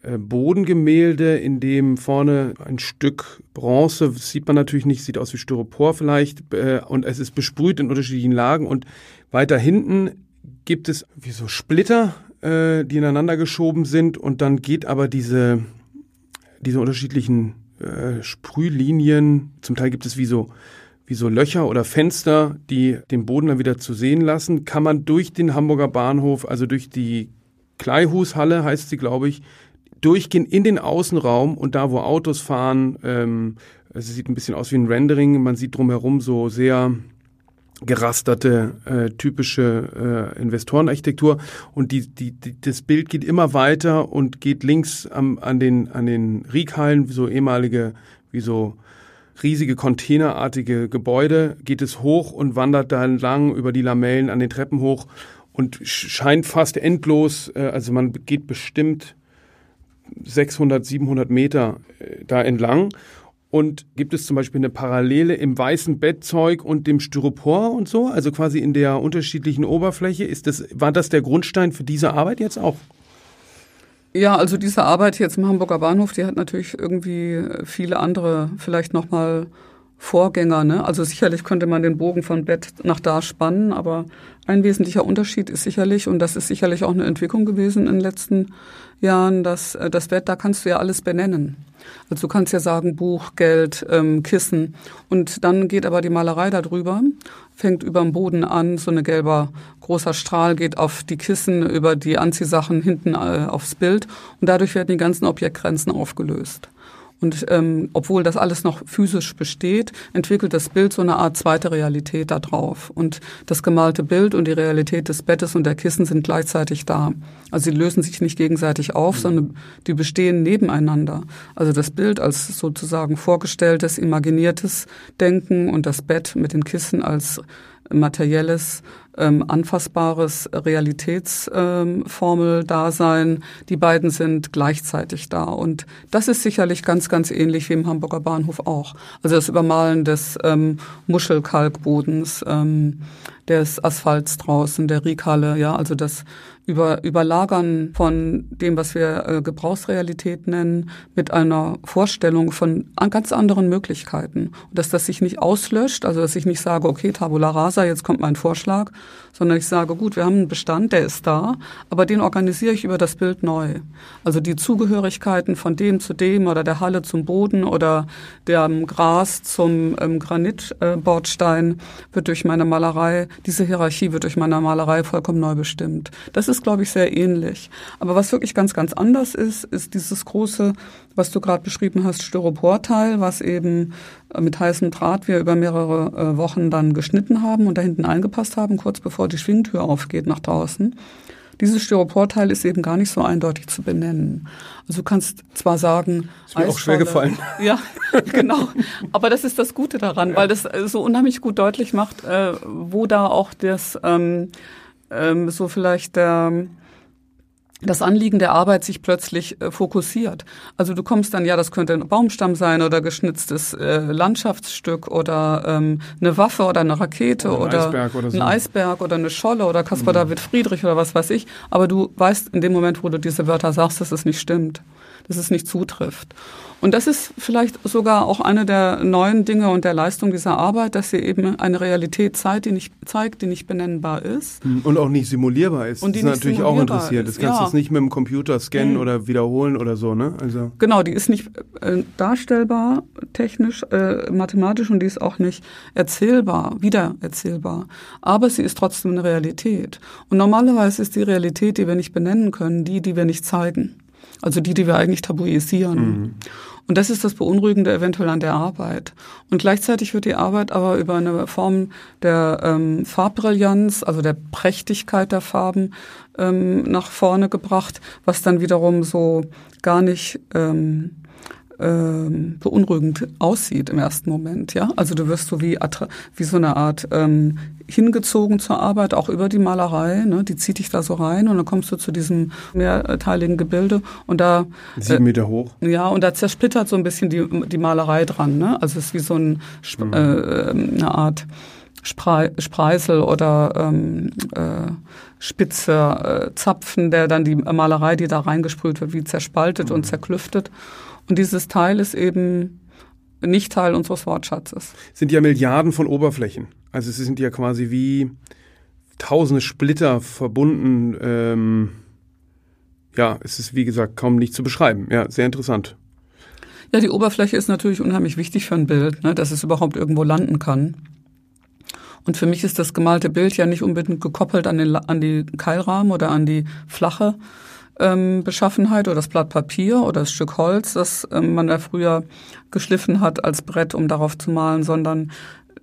äh, Bodengemälde, in dem vorne ein Stück Bronze, sieht man natürlich nicht, sieht aus wie Styropor vielleicht, äh, und es ist besprüht in unterschiedlichen Lagen und weiter hinten gibt es wie so Splitter, äh, die ineinander geschoben sind und dann geht aber diese, diese unterschiedlichen äh, Sprühlinien, zum Teil gibt es wie so, wie so Löcher oder Fenster, die den Boden dann wieder zu sehen lassen, kann man durch den Hamburger Bahnhof, also durch die Kleihushalle heißt sie, glaube ich, durchgehen in den Außenraum und da, wo Autos fahren, ähm, es sieht ein bisschen aus wie ein Rendering, man sieht drumherum so sehr gerasterte, äh, typische äh, Investorenarchitektur. Und die, die, die, das Bild geht immer weiter und geht links am, an den, an den Riekhallen, so ehemalige, wie so riesige containerartige Gebäude, geht es hoch und wandert da entlang über die Lamellen an den Treppen hoch und scheint fast endlos, äh, also man geht bestimmt 600, 700 Meter äh, da entlang und gibt es zum Beispiel eine Parallele im weißen Bettzeug und dem Styropor und so? Also quasi in der unterschiedlichen Oberfläche? Ist das, war das der Grundstein für diese Arbeit jetzt auch? Ja, also diese Arbeit jetzt im Hamburger Bahnhof, die hat natürlich irgendwie viele andere, vielleicht nochmal Vorgänger. Ne? Also sicherlich könnte man den Bogen von Bett nach da spannen, aber ein wesentlicher Unterschied ist sicherlich, und das ist sicherlich auch eine Entwicklung gewesen in den letzten Jahren, dass äh, das Bett, da kannst du ja alles benennen. Also du kannst ja sagen Buch, Geld, ähm, Kissen. Und dann geht aber die Malerei darüber, fängt über dem Boden an, so eine gelber großer Strahl geht auf die Kissen, über die Anziehsachen hinten äh, aufs Bild. Und dadurch werden die ganzen Objektgrenzen aufgelöst. Und ähm, obwohl das alles noch physisch besteht, entwickelt das Bild so eine Art zweite Realität da drauf. Und das gemalte Bild und die Realität des Bettes und der Kissen sind gleichzeitig da. Also sie lösen sich nicht gegenseitig auf, sondern die bestehen nebeneinander. Also das Bild als sozusagen vorgestelltes, imaginiertes Denken und das Bett mit den Kissen als materielles, ähm, anfassbares Realitätsformel-Dasein. Ähm, die beiden sind gleichzeitig da. Und das ist sicherlich ganz, ganz ähnlich wie im Hamburger Bahnhof auch. Also das Übermalen des ähm, Muschelkalkbodens, ähm, des Asphalts draußen, der Riekhalle, ja, also das über, Überlagern von dem, was wir äh, Gebrauchsrealität nennen, mit einer Vorstellung von ganz anderen Möglichkeiten. Und dass das sich nicht auslöscht, also dass ich nicht sage, okay, Tabula rasa, jetzt kommt mein Vorschlag, sondern ich sage, gut, wir haben einen Bestand, der ist da, aber den organisiere ich über das Bild neu. Also die Zugehörigkeiten von dem zu dem oder der Halle zum Boden oder dem Gras zum ähm, Granitbordstein äh, wird durch meine Malerei, diese Hierarchie wird durch meine Malerei vollkommen neu bestimmt. Das ist, glaube ich, sehr ähnlich. Aber was wirklich ganz, ganz anders ist, ist dieses große, was du gerade beschrieben hast, Styroporteil, was eben mit heißem Draht wir über mehrere äh, Wochen dann geschnitten haben und da hinten eingepasst haben, kurz bevor die Schwingtür aufgeht nach draußen. Dieses Styroporteil ist eben gar nicht so eindeutig zu benennen. Also du kannst zwar sagen, ist mir auch schwer gefallen. Ja, genau. Aber das ist das Gute daran, weil das so unheimlich gut deutlich macht, äh, wo da auch das ähm, ähm, so vielleicht der das Anliegen der Arbeit sich plötzlich äh, fokussiert. Also du kommst dann, ja, das könnte ein Baumstamm sein oder geschnitztes äh, Landschaftsstück oder ähm, eine Waffe oder eine Rakete Oder ein oder, Eisberg oder so. ein Eisberg oder eine Scholle oder Caspar David Friedrich oder was weiß ich. Aber du weißt in dem Moment, wo du diese Wörter sagst, dass es nicht stimmt, dass es nicht zutrifft. Und das ist vielleicht sogar auch eine der neuen Dinge und der Leistung dieser Arbeit, dass sie eben eine Realität zeigt, die nicht, zeigt, die nicht benennbar ist. Und auch nicht simulierbar ist. Und die das ist natürlich auch interessiert. Das ist, kannst du ja. jetzt nicht mit dem Computer scannen Mhm. oder wiederholen oder so, ne? Also. Genau, die ist nicht äh, darstellbar, technisch, äh, mathematisch und die ist auch nicht erzählbar, wiedererzählbar. Aber sie ist trotzdem eine Realität. Und normalerweise ist die Realität, die wir nicht benennen können, die, die wir nicht zeigen. Also die, die wir eigentlich tabuisieren. Und das ist das Beunruhigende eventuell an der Arbeit. Und gleichzeitig wird die Arbeit aber über eine Form der ähm, Farbbrillanz, also der Prächtigkeit der Farben ähm, nach vorne gebracht, was dann wiederum so gar nicht ähm, ähm, beunruhigend aussieht im ersten Moment. Ja, also du wirst so wie wie so eine Art ähm, hingezogen zur Arbeit, auch über die Malerei. Ne? Die zieht dich da so rein und dann kommst du zu diesem mehrteiligen Gebilde und da sieben Meter hoch. Ja, und da zersplittert so ein bisschen die die Malerei dran. Ne? Also es ist wie so ein, mhm. äh, eine Art Sprei Spreisel oder ähm, äh, spitzer äh, Zapfen, der dann die Malerei, die da reingesprüht wird, wie zerspaltet mhm. und zerklüftet. Und dieses Teil ist eben nicht Teil unseres Wortschatzes. Sind ja Milliarden von Oberflächen. Also es sind ja quasi wie tausende Splitter verbunden. Ähm, ja, es ist wie gesagt kaum nicht zu beschreiben. Ja, sehr interessant. Ja, die Oberfläche ist natürlich unheimlich wichtig für ein Bild, ne, dass es überhaupt irgendwo landen kann. Und für mich ist das gemalte Bild ja nicht unbedingt gekoppelt an, den, an die Keilrahmen oder an die flache ähm, Beschaffenheit oder das Blatt Papier oder das Stück Holz, das ähm, man da früher geschliffen hat als Brett, um darauf zu malen, sondern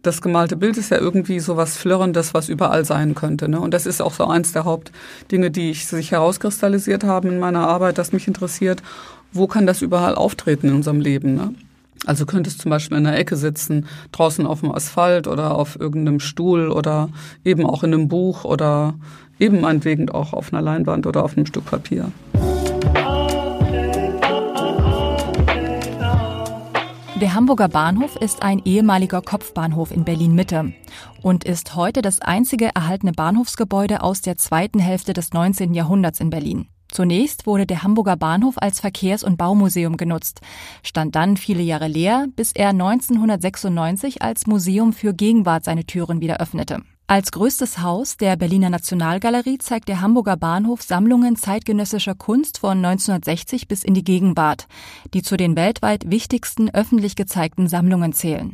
das gemalte Bild ist ja irgendwie so was Flirrendes, was überall sein könnte. Ne? Und das ist auch so eins der Hauptdinge, die ich, sich herauskristallisiert haben in meiner Arbeit, das mich interessiert. Wo kann das überall auftreten in unserem Leben? Ne? Also könntest zum Beispiel in der Ecke sitzen, draußen auf dem Asphalt oder auf irgendeinem Stuhl oder eben auch in einem Buch oder eben meinetwegen auch auf einer Leinwand oder auf einem Stück Papier. Der Hamburger Bahnhof ist ein ehemaliger Kopfbahnhof in Berlin Mitte und ist heute das einzige erhaltene Bahnhofsgebäude aus der zweiten Hälfte des 19. Jahrhunderts in Berlin. Zunächst wurde der Hamburger Bahnhof als Verkehrs- und Baumuseum genutzt, stand dann viele Jahre leer, bis er 1996 als Museum für Gegenwart seine Türen wieder öffnete. Als größtes Haus der Berliner Nationalgalerie zeigt der Hamburger Bahnhof Sammlungen zeitgenössischer Kunst von 1960 bis in die Gegenwart, die zu den weltweit wichtigsten öffentlich gezeigten Sammlungen zählen.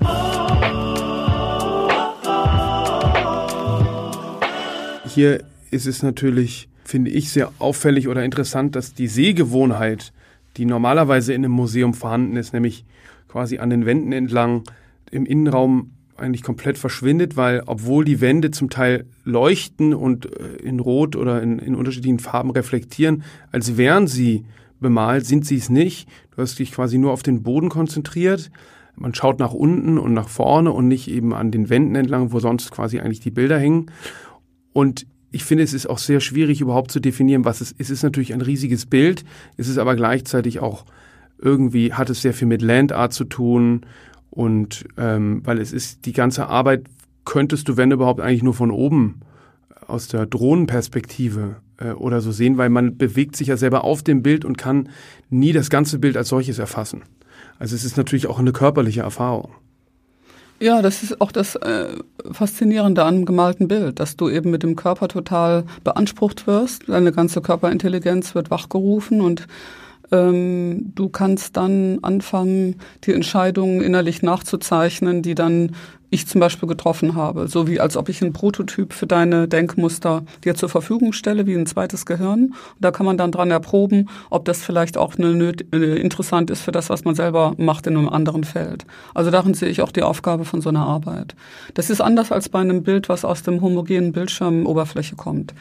Hier ist es natürlich finde ich sehr auffällig oder interessant, dass die Sehgewohnheit, die normalerweise in einem Museum vorhanden ist, nämlich quasi an den Wänden entlang im Innenraum eigentlich komplett verschwindet, weil obwohl die Wände zum Teil leuchten und äh, in Rot oder in, in unterschiedlichen Farben reflektieren, als wären sie bemalt, sind sie es nicht. Du hast dich quasi nur auf den Boden konzentriert. Man schaut nach unten und nach vorne und nicht eben an den Wänden entlang, wo sonst quasi eigentlich die Bilder hängen. Und ich finde, es ist auch sehr schwierig überhaupt zu definieren, was es ist. Es ist natürlich ein riesiges Bild, es ist aber gleichzeitig auch irgendwie, hat es sehr viel mit Landart zu tun und ähm, weil es ist, die ganze Arbeit könntest du, wenn überhaupt, eigentlich nur von oben aus der Drohnenperspektive äh, oder so sehen, weil man bewegt sich ja selber auf dem Bild und kann nie das ganze Bild als solches erfassen. Also es ist natürlich auch eine körperliche Erfahrung. Ja, das ist auch das äh, Faszinierende an einem gemalten Bild, dass du eben mit dem Körper total beansprucht wirst. Deine ganze Körperintelligenz wird wachgerufen und ähm, du kannst dann anfangen, die Entscheidungen innerlich nachzuzeichnen, die dann ich zum Beispiel getroffen habe. So wie als ob ich einen Prototyp für deine Denkmuster dir zur Verfügung stelle, wie ein zweites Gehirn. Und da kann man dann dran erproben, ob das vielleicht auch eine, eine, interessant ist für das, was man selber macht in einem anderen Feld. Also darin sehe ich auch die Aufgabe von so einer Arbeit. Das ist anders als bei einem Bild, was aus dem homogenen Bildschirmoberfläche kommt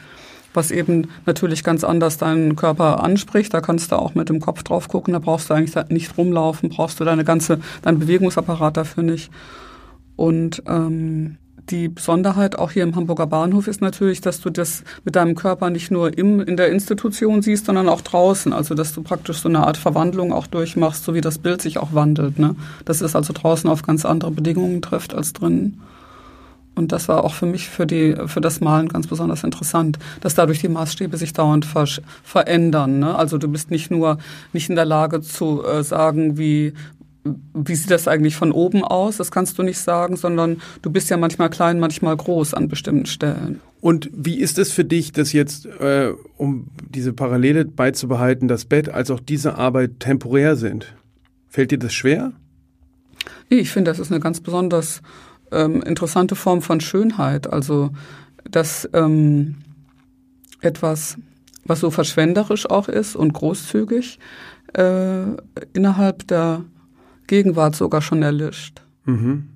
was eben natürlich ganz anders deinen Körper anspricht. Da kannst du auch mit dem Kopf drauf gucken, da brauchst du eigentlich nicht rumlaufen, brauchst du deine ganze, dein Bewegungsapparat dafür nicht. Und ähm, die Besonderheit auch hier im Hamburger Bahnhof ist natürlich, dass du das mit deinem Körper nicht nur im, in der Institution siehst, sondern auch draußen. Also dass du praktisch so eine Art Verwandlung auch durchmachst, so wie das Bild sich auch wandelt. Ne? Das ist also draußen auf ganz andere Bedingungen trifft als drinnen. Und das war auch für mich für, die, für das Malen ganz besonders interessant, dass dadurch die Maßstäbe sich dauernd ver verändern. Ne? Also du bist nicht nur nicht in der Lage zu äh, sagen, wie, wie sieht das eigentlich von oben aus? Das kannst du nicht sagen, sondern du bist ja manchmal klein, manchmal groß an bestimmten Stellen. Und wie ist es für dich, dass jetzt, äh, um diese Parallele beizubehalten, das Bett als auch diese Arbeit temporär sind? Fällt dir das schwer? Ich finde, das ist eine ganz besonders ähm, interessante Form von Schönheit. Also, dass ähm, etwas, was so verschwenderisch auch ist und großzügig, äh, innerhalb der Gegenwart sogar schon erlischt. Mhm.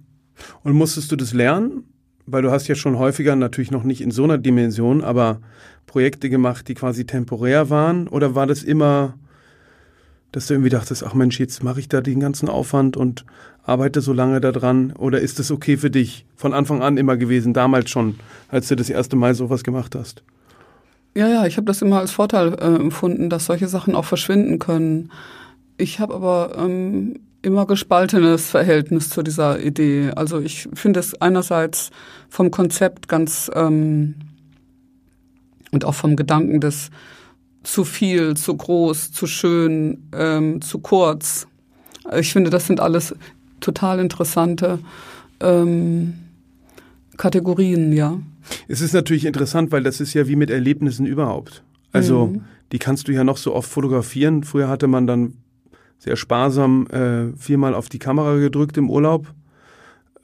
Und musstest du das lernen? Weil du hast ja schon häufiger, natürlich noch nicht in so einer Dimension, aber Projekte gemacht, die quasi temporär waren? Oder war das immer dass du irgendwie dachtest, ach Mensch, jetzt mache ich da den ganzen Aufwand und arbeite so lange daran? Oder ist das okay für dich von Anfang an immer gewesen, damals schon, als du das erste Mal sowas gemacht hast? Ja, ja, ich habe das immer als Vorteil äh, empfunden, dass solche Sachen auch verschwinden können. Ich habe aber ähm, immer gespaltenes Verhältnis zu dieser Idee. Also ich finde es einerseits vom Konzept ganz ähm, und auch vom Gedanken des zu viel, zu groß, zu schön, ähm, zu kurz. Ich finde, das sind alles total interessante ähm, Kategorien, ja. Es ist natürlich interessant, weil das ist ja wie mit Erlebnissen überhaupt. Also mhm. die kannst du ja noch so oft fotografieren. Früher hatte man dann sehr sparsam äh, viermal auf die Kamera gedrückt im Urlaub.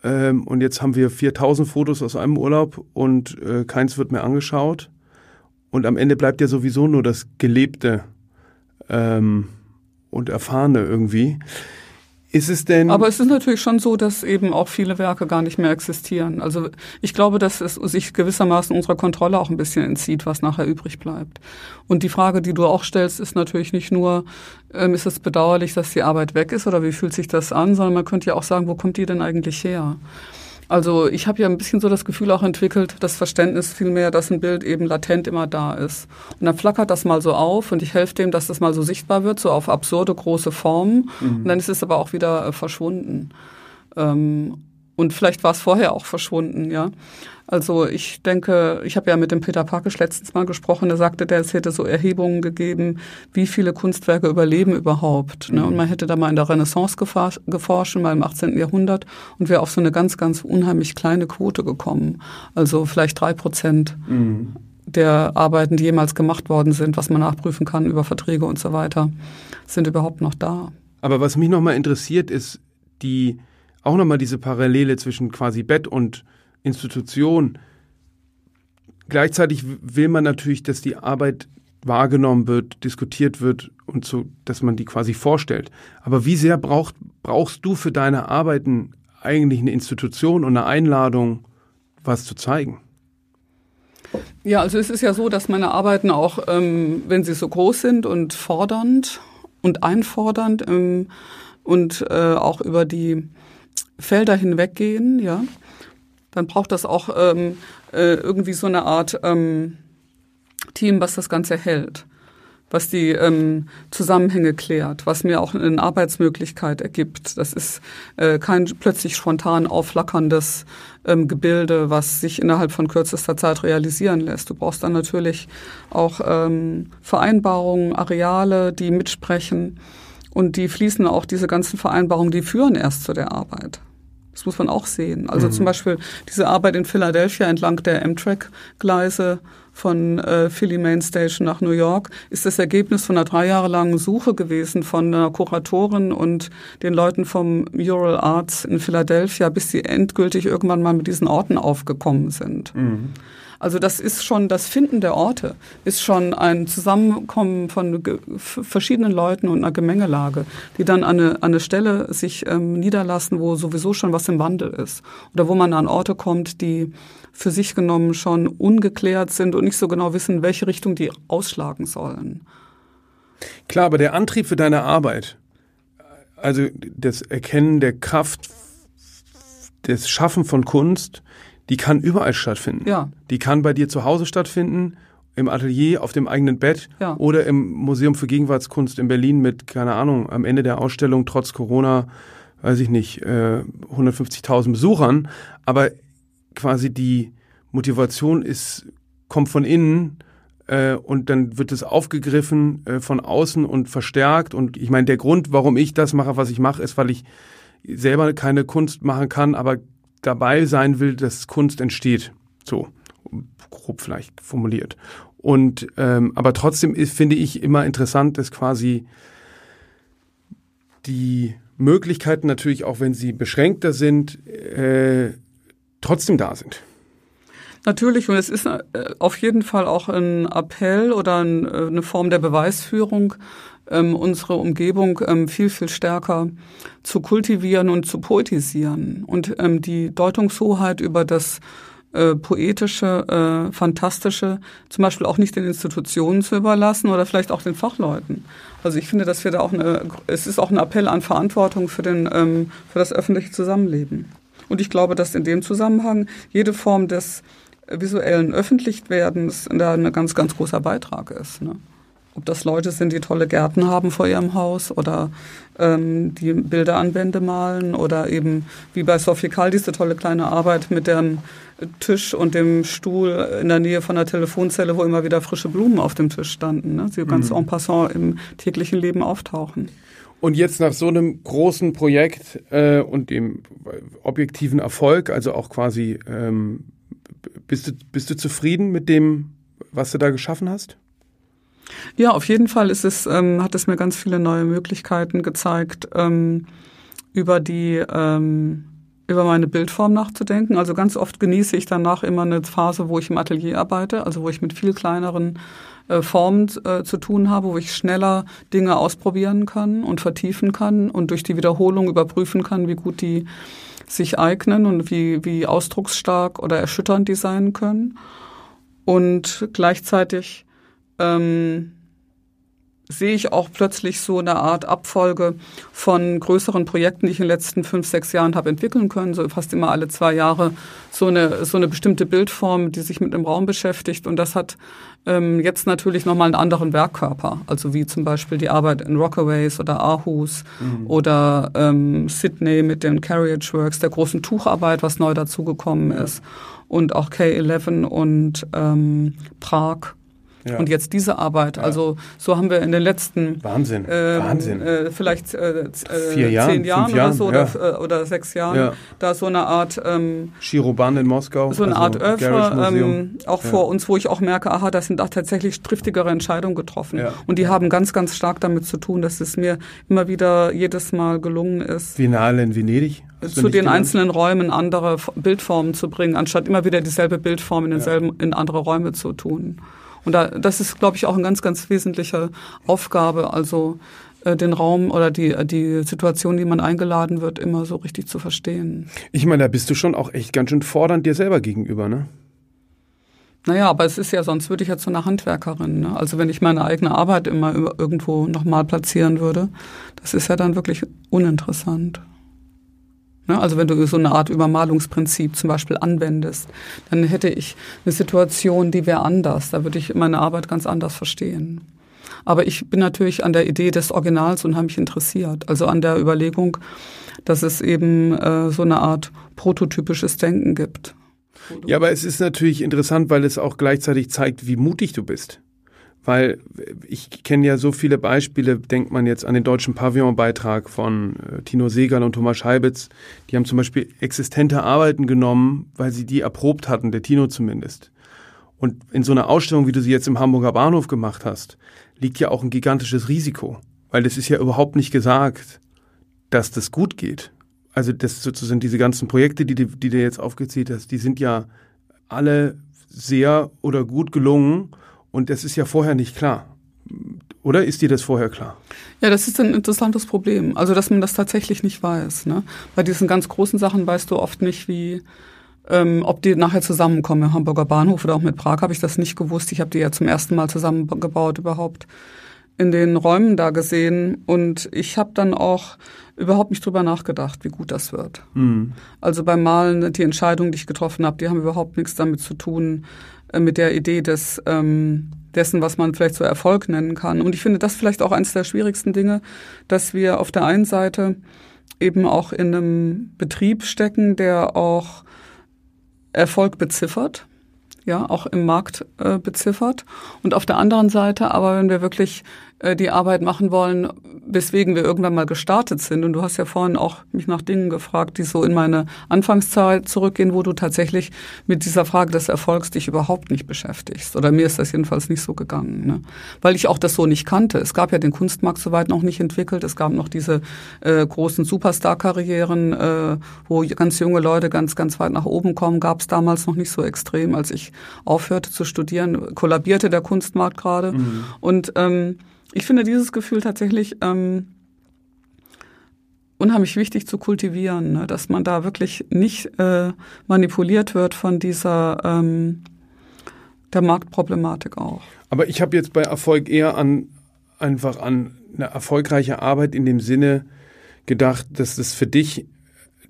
Ähm, und jetzt haben wir 4000 Fotos aus einem Urlaub und äh, keins wird mehr angeschaut. Und am Ende bleibt ja sowieso nur das Gelebte ähm, und Erfahrene irgendwie. Ist es denn? Aber es ist natürlich schon so, dass eben auch viele Werke gar nicht mehr existieren. Also ich glaube, dass es sich gewissermaßen unserer Kontrolle auch ein bisschen entzieht, was nachher übrig bleibt. Und die Frage, die du auch stellst, ist natürlich nicht nur, ähm, ist es bedauerlich, dass die Arbeit weg ist oder wie fühlt sich das an, sondern man könnte ja auch sagen, wo kommt die denn eigentlich her? Also ich habe ja ein bisschen so das Gefühl auch entwickelt, das Verständnis vielmehr, dass ein Bild eben latent immer da ist. Und dann flackert das mal so auf und ich helfe dem, dass das mal so sichtbar wird, so auf absurde große Formen. Mhm. Und dann ist es aber auch wieder äh, verschwunden. Ähm, und vielleicht war es vorher auch verschwunden, ja. Also ich denke, ich habe ja mit dem Peter Parkisch letztens mal gesprochen, der sagte, der es hätte so Erhebungen gegeben, wie viele Kunstwerke überleben überhaupt. Ne? Und man hätte da mal in der Renaissance geforscht, mal im 18. Jahrhundert und wäre auf so eine ganz, ganz unheimlich kleine Quote gekommen. Also vielleicht drei Prozent. Mhm der Arbeiten, die jemals gemacht worden sind, was man nachprüfen kann über Verträge und so weiter, sind überhaupt noch da. Aber was mich nochmal interessiert, ist die auch nochmal diese Parallele zwischen quasi Bett und Institution. Gleichzeitig will man natürlich, dass die Arbeit wahrgenommen wird, diskutiert wird und so, dass man die quasi vorstellt. Aber wie sehr braucht, brauchst du für deine Arbeiten eigentlich eine Institution und eine Einladung, was zu zeigen? Ja, also es ist ja so, dass meine Arbeiten auch, ähm, wenn sie so groß sind und fordernd und einfordernd ähm, und äh, auch über die Felder hinweggehen, ja, dann braucht das auch ähm, äh, irgendwie so eine Art ähm, Team, was das Ganze hält, was die ähm, Zusammenhänge klärt, was mir auch eine Arbeitsmöglichkeit ergibt. Das ist äh, kein plötzlich spontan aufflackerndes ähm, Gebilde, was sich innerhalb von kürzester Zeit realisieren lässt. Du brauchst dann natürlich auch ähm, Vereinbarungen, Areale, die mitsprechen. Und die fließen auch, diese ganzen Vereinbarungen, die führen erst zu der Arbeit. Das muss man auch sehen. Also mhm. zum Beispiel diese Arbeit in Philadelphia entlang der Amtrak-Gleise von äh, Philly Main Station nach New York ist das Ergebnis von einer drei Jahre langen Suche gewesen von einer Kuratorin und den Leuten vom Mural Arts in Philadelphia, bis sie endgültig irgendwann mal mit diesen Orten aufgekommen sind. Mhm. Also das ist schon, das Finden der Orte ist schon ein Zusammenkommen von verschiedenen Leuten und einer Gemengelage, die dann an eine, an eine Stelle sich ähm, niederlassen, wo sowieso schon was im Wandel ist. Oder wo man an Orte kommt, die für sich genommen schon ungeklärt sind und nicht so genau wissen, welche Richtung die ausschlagen sollen. Klar, aber der Antrieb für deine Arbeit, also das Erkennen der Kraft, das Schaffen von Kunst, die kann überall stattfinden. Ja. Die kann bei dir zu Hause stattfinden, im Atelier, auf dem eigenen Bett ja. oder im Museum für Gegenwartskunst in Berlin mit, keine Ahnung, am Ende der Ausstellung trotz Corona, weiß ich nicht, äh, 150.000 Besuchern. Aber quasi die Motivation ist, kommt von innen äh, und dann wird es aufgegriffen äh, von außen und verstärkt. Und ich meine, der Grund, warum ich das mache, was ich mache, ist, weil ich selber keine Kunst machen kann, aber dabei sein will, dass Kunst entsteht. So, grob vielleicht formuliert. Und ähm, aber trotzdem ist, finde ich immer interessant, dass quasi die Möglichkeiten natürlich, auch wenn sie beschränkter sind, äh, trotzdem da sind. Natürlich, und es ist äh, auf jeden Fall auch ein Appell oder äh, eine Form der Beweisführung, ähm, unsere Umgebung ähm, viel, viel stärker zu kultivieren und zu poetisieren. Und ähm, die Deutungshoheit über das äh, poetische, äh, fantastische, zum Beispiel auch nicht den Institutionen zu überlassen oder vielleicht auch den Fachleuten. Also ich finde, dass wir da auch eine, es ist auch ein Appell an Verantwortung für den, ähm, für das öffentliche Zusammenleben. Und ich glaube, dass in dem Zusammenhang jede Form des visuellen Öffentlichwerdens da ein ganz, ganz großer Beitrag ist. Ne? Ob das Leute sind, die tolle Gärten haben vor ihrem Haus oder ähm, die Bilder an Wände malen oder eben wie bei Sophie Kall diese tolle kleine Arbeit mit dem Tisch und dem Stuhl in der Nähe von der Telefonzelle, wo immer wieder frische Blumen auf dem Tisch standen, ne? ganz mhm. en passant im täglichen Leben auftauchen. Und jetzt nach so einem großen Projekt äh, und dem objektiven Erfolg, also auch quasi, ähm, bist, du, bist du zufrieden mit dem, was du da geschaffen hast? Ja, auf jeden Fall ist es, ähm, hat es mir ganz viele neue Möglichkeiten gezeigt, ähm, über die ähm, über meine Bildform nachzudenken. Also ganz oft genieße ich danach immer eine Phase, wo ich im Atelier arbeite, also wo ich mit viel kleineren äh, Formen äh, zu tun habe, wo ich schneller Dinge ausprobieren kann und vertiefen kann und durch die Wiederholung überprüfen kann, wie gut die sich eignen und wie, wie ausdrucksstark oder erschütternd die sein können. Und gleichzeitig ähm, sehe ich auch plötzlich so eine Art Abfolge von größeren Projekten, die ich in den letzten fünf, sechs Jahren habe entwickeln können. So fast immer alle zwei Jahre so eine, so eine bestimmte Bildform, die sich mit dem Raum beschäftigt. Und das hat ähm, jetzt natürlich nochmal einen anderen Werkkörper. Also wie zum Beispiel die Arbeit in Rockaways oder Aarhus mhm. oder ähm, Sydney mit den Carriage Works, der großen Tucharbeit, was neu dazugekommen ist. Und auch K11 und ähm, Prag ja. Und jetzt diese Arbeit. Ja. Also so haben wir in den letzten Wahnsinn, äh, Wahnsinn. Äh, vielleicht äh, Vier Jahren, zehn Jahren oder so ja. oder, äh, oder sechs Jahren da so eine Art ähm, Chiroban in Moskau. So eine also Art Öffner, ähm, auch vor uns, wo ich auch merke, aha, da sind auch tatsächlich triftigere Entscheidungen getroffen. Und die haben ganz, ganz stark damit zu tun, dass es mir immer wieder jedes Mal gelungen ist. Biennale in Venedig? zu den genannt? einzelnen Räumen andere Bildformen zu bringen, anstatt immer wieder dieselbe Bildform in denselben in andere Räume zu tun. Und da, das ist, glaube ich, auch eine ganz, ganz wesentliche Aufgabe, also äh, den Raum oder die, die Situation, die man eingeladen wird, immer so richtig zu verstehen. Ich meine, da bist du schon auch echt ganz schön fordernd dir selber gegenüber, ne? Naja, aber es ist ja, sonst würde ich ja zu einer Handwerkerin. Ne? Also wenn ich meine eigene Arbeit immer irgendwo nochmal platzieren würde, das ist ja dann wirklich uninteressant. Ne? Also wenn du so eine Art Übermalungsprinzip zum Beispiel anwendest, dann hätte ich eine Situation, die wäre anders. Da würde ich meine Arbeit ganz anders verstehen. Aber ich bin natürlich an der Idee des Originals unheimlich interessiert. Also an der Überlegung, dass es eben äh, so eine Art prototypisches Denken gibt. Ja, aber es ist natürlich interessant, weil es auch gleichzeitig zeigt, wie mutig du bist. Weil ich kenne ja so viele Beispiele, denkt man jetzt an den deutschen Pavillon-Beitrag von äh, Tino Segal und Thomas Scheibitz. Die haben zum Beispiel existente Arbeiten genommen, weil sie die erprobt hatten, der Tino zumindest. Und in so einer Ausstellung, wie du sie jetzt im Hamburger Bahnhof gemacht hast, liegt ja auch ein gigantisches Risiko. Weil es ist ja überhaupt nicht gesagt, dass das gut geht. Also das sozusagen diese ganzen Projekte, die, die du jetzt aufgezählt hast, die sind ja alle sehr oder gut gelungen und das ist ja vorher nicht klar. Oder ist dir das vorher klar? Ja, das ist ein interessantes Problem. Also, dass man das tatsächlich nicht weiß. Ne? Bei diesen ganz großen Sachen weißt du oft nicht, wie, ähm, ob die nachher zusammenkommen. Im Hamburger Bahnhof oder auch mit Prag habe ich das nicht gewusst. Ich habe die ja zum ersten Mal zusammengebaut überhaupt in den Räumen da gesehen. Und ich habe dann auch überhaupt nicht drüber nachgedacht, wie gut das wird. Mhm. Also beim Malen, die Entscheidungen, die ich getroffen habe, die haben überhaupt nichts damit zu tun, mit der Idee des, ähm, dessen, was man vielleicht so Erfolg nennen kann. Und ich finde das vielleicht auch eines der schwierigsten Dinge, dass wir auf der einen Seite eben auch in einem Betrieb stecken, der auch Erfolg beziffert, ja, auch im Markt äh, beziffert. Und auf der anderen Seite aber, wenn wir wirklich äh, die Arbeit machen wollen, weswegen wir irgendwann mal gestartet sind. Und du hast ja vorhin auch mich nach Dingen gefragt, die so in meine Anfangszeit zurückgehen, wo du tatsächlich mit dieser Frage des Erfolgs dich überhaupt nicht beschäftigst. Oder mir ist das jedenfalls nicht so gegangen, ne? weil ich auch das so nicht kannte. Es gab ja den Kunstmarkt soweit noch nicht entwickelt. Es gab noch diese äh, großen Superstar-Karrieren, äh, wo ganz junge Leute ganz, ganz weit nach oben kommen. Gab es damals noch nicht so extrem. Als ich aufhörte zu studieren, kollabierte der Kunstmarkt gerade. Mhm. Und ähm, ich finde dieses Gefühl tatsächlich ähm, unheimlich wichtig zu kultivieren, ne? dass man da wirklich nicht äh, manipuliert wird von dieser ähm, der Marktproblematik auch. Aber ich habe jetzt bei Erfolg eher an einfach an eine erfolgreiche Arbeit in dem Sinne gedacht, dass das für dich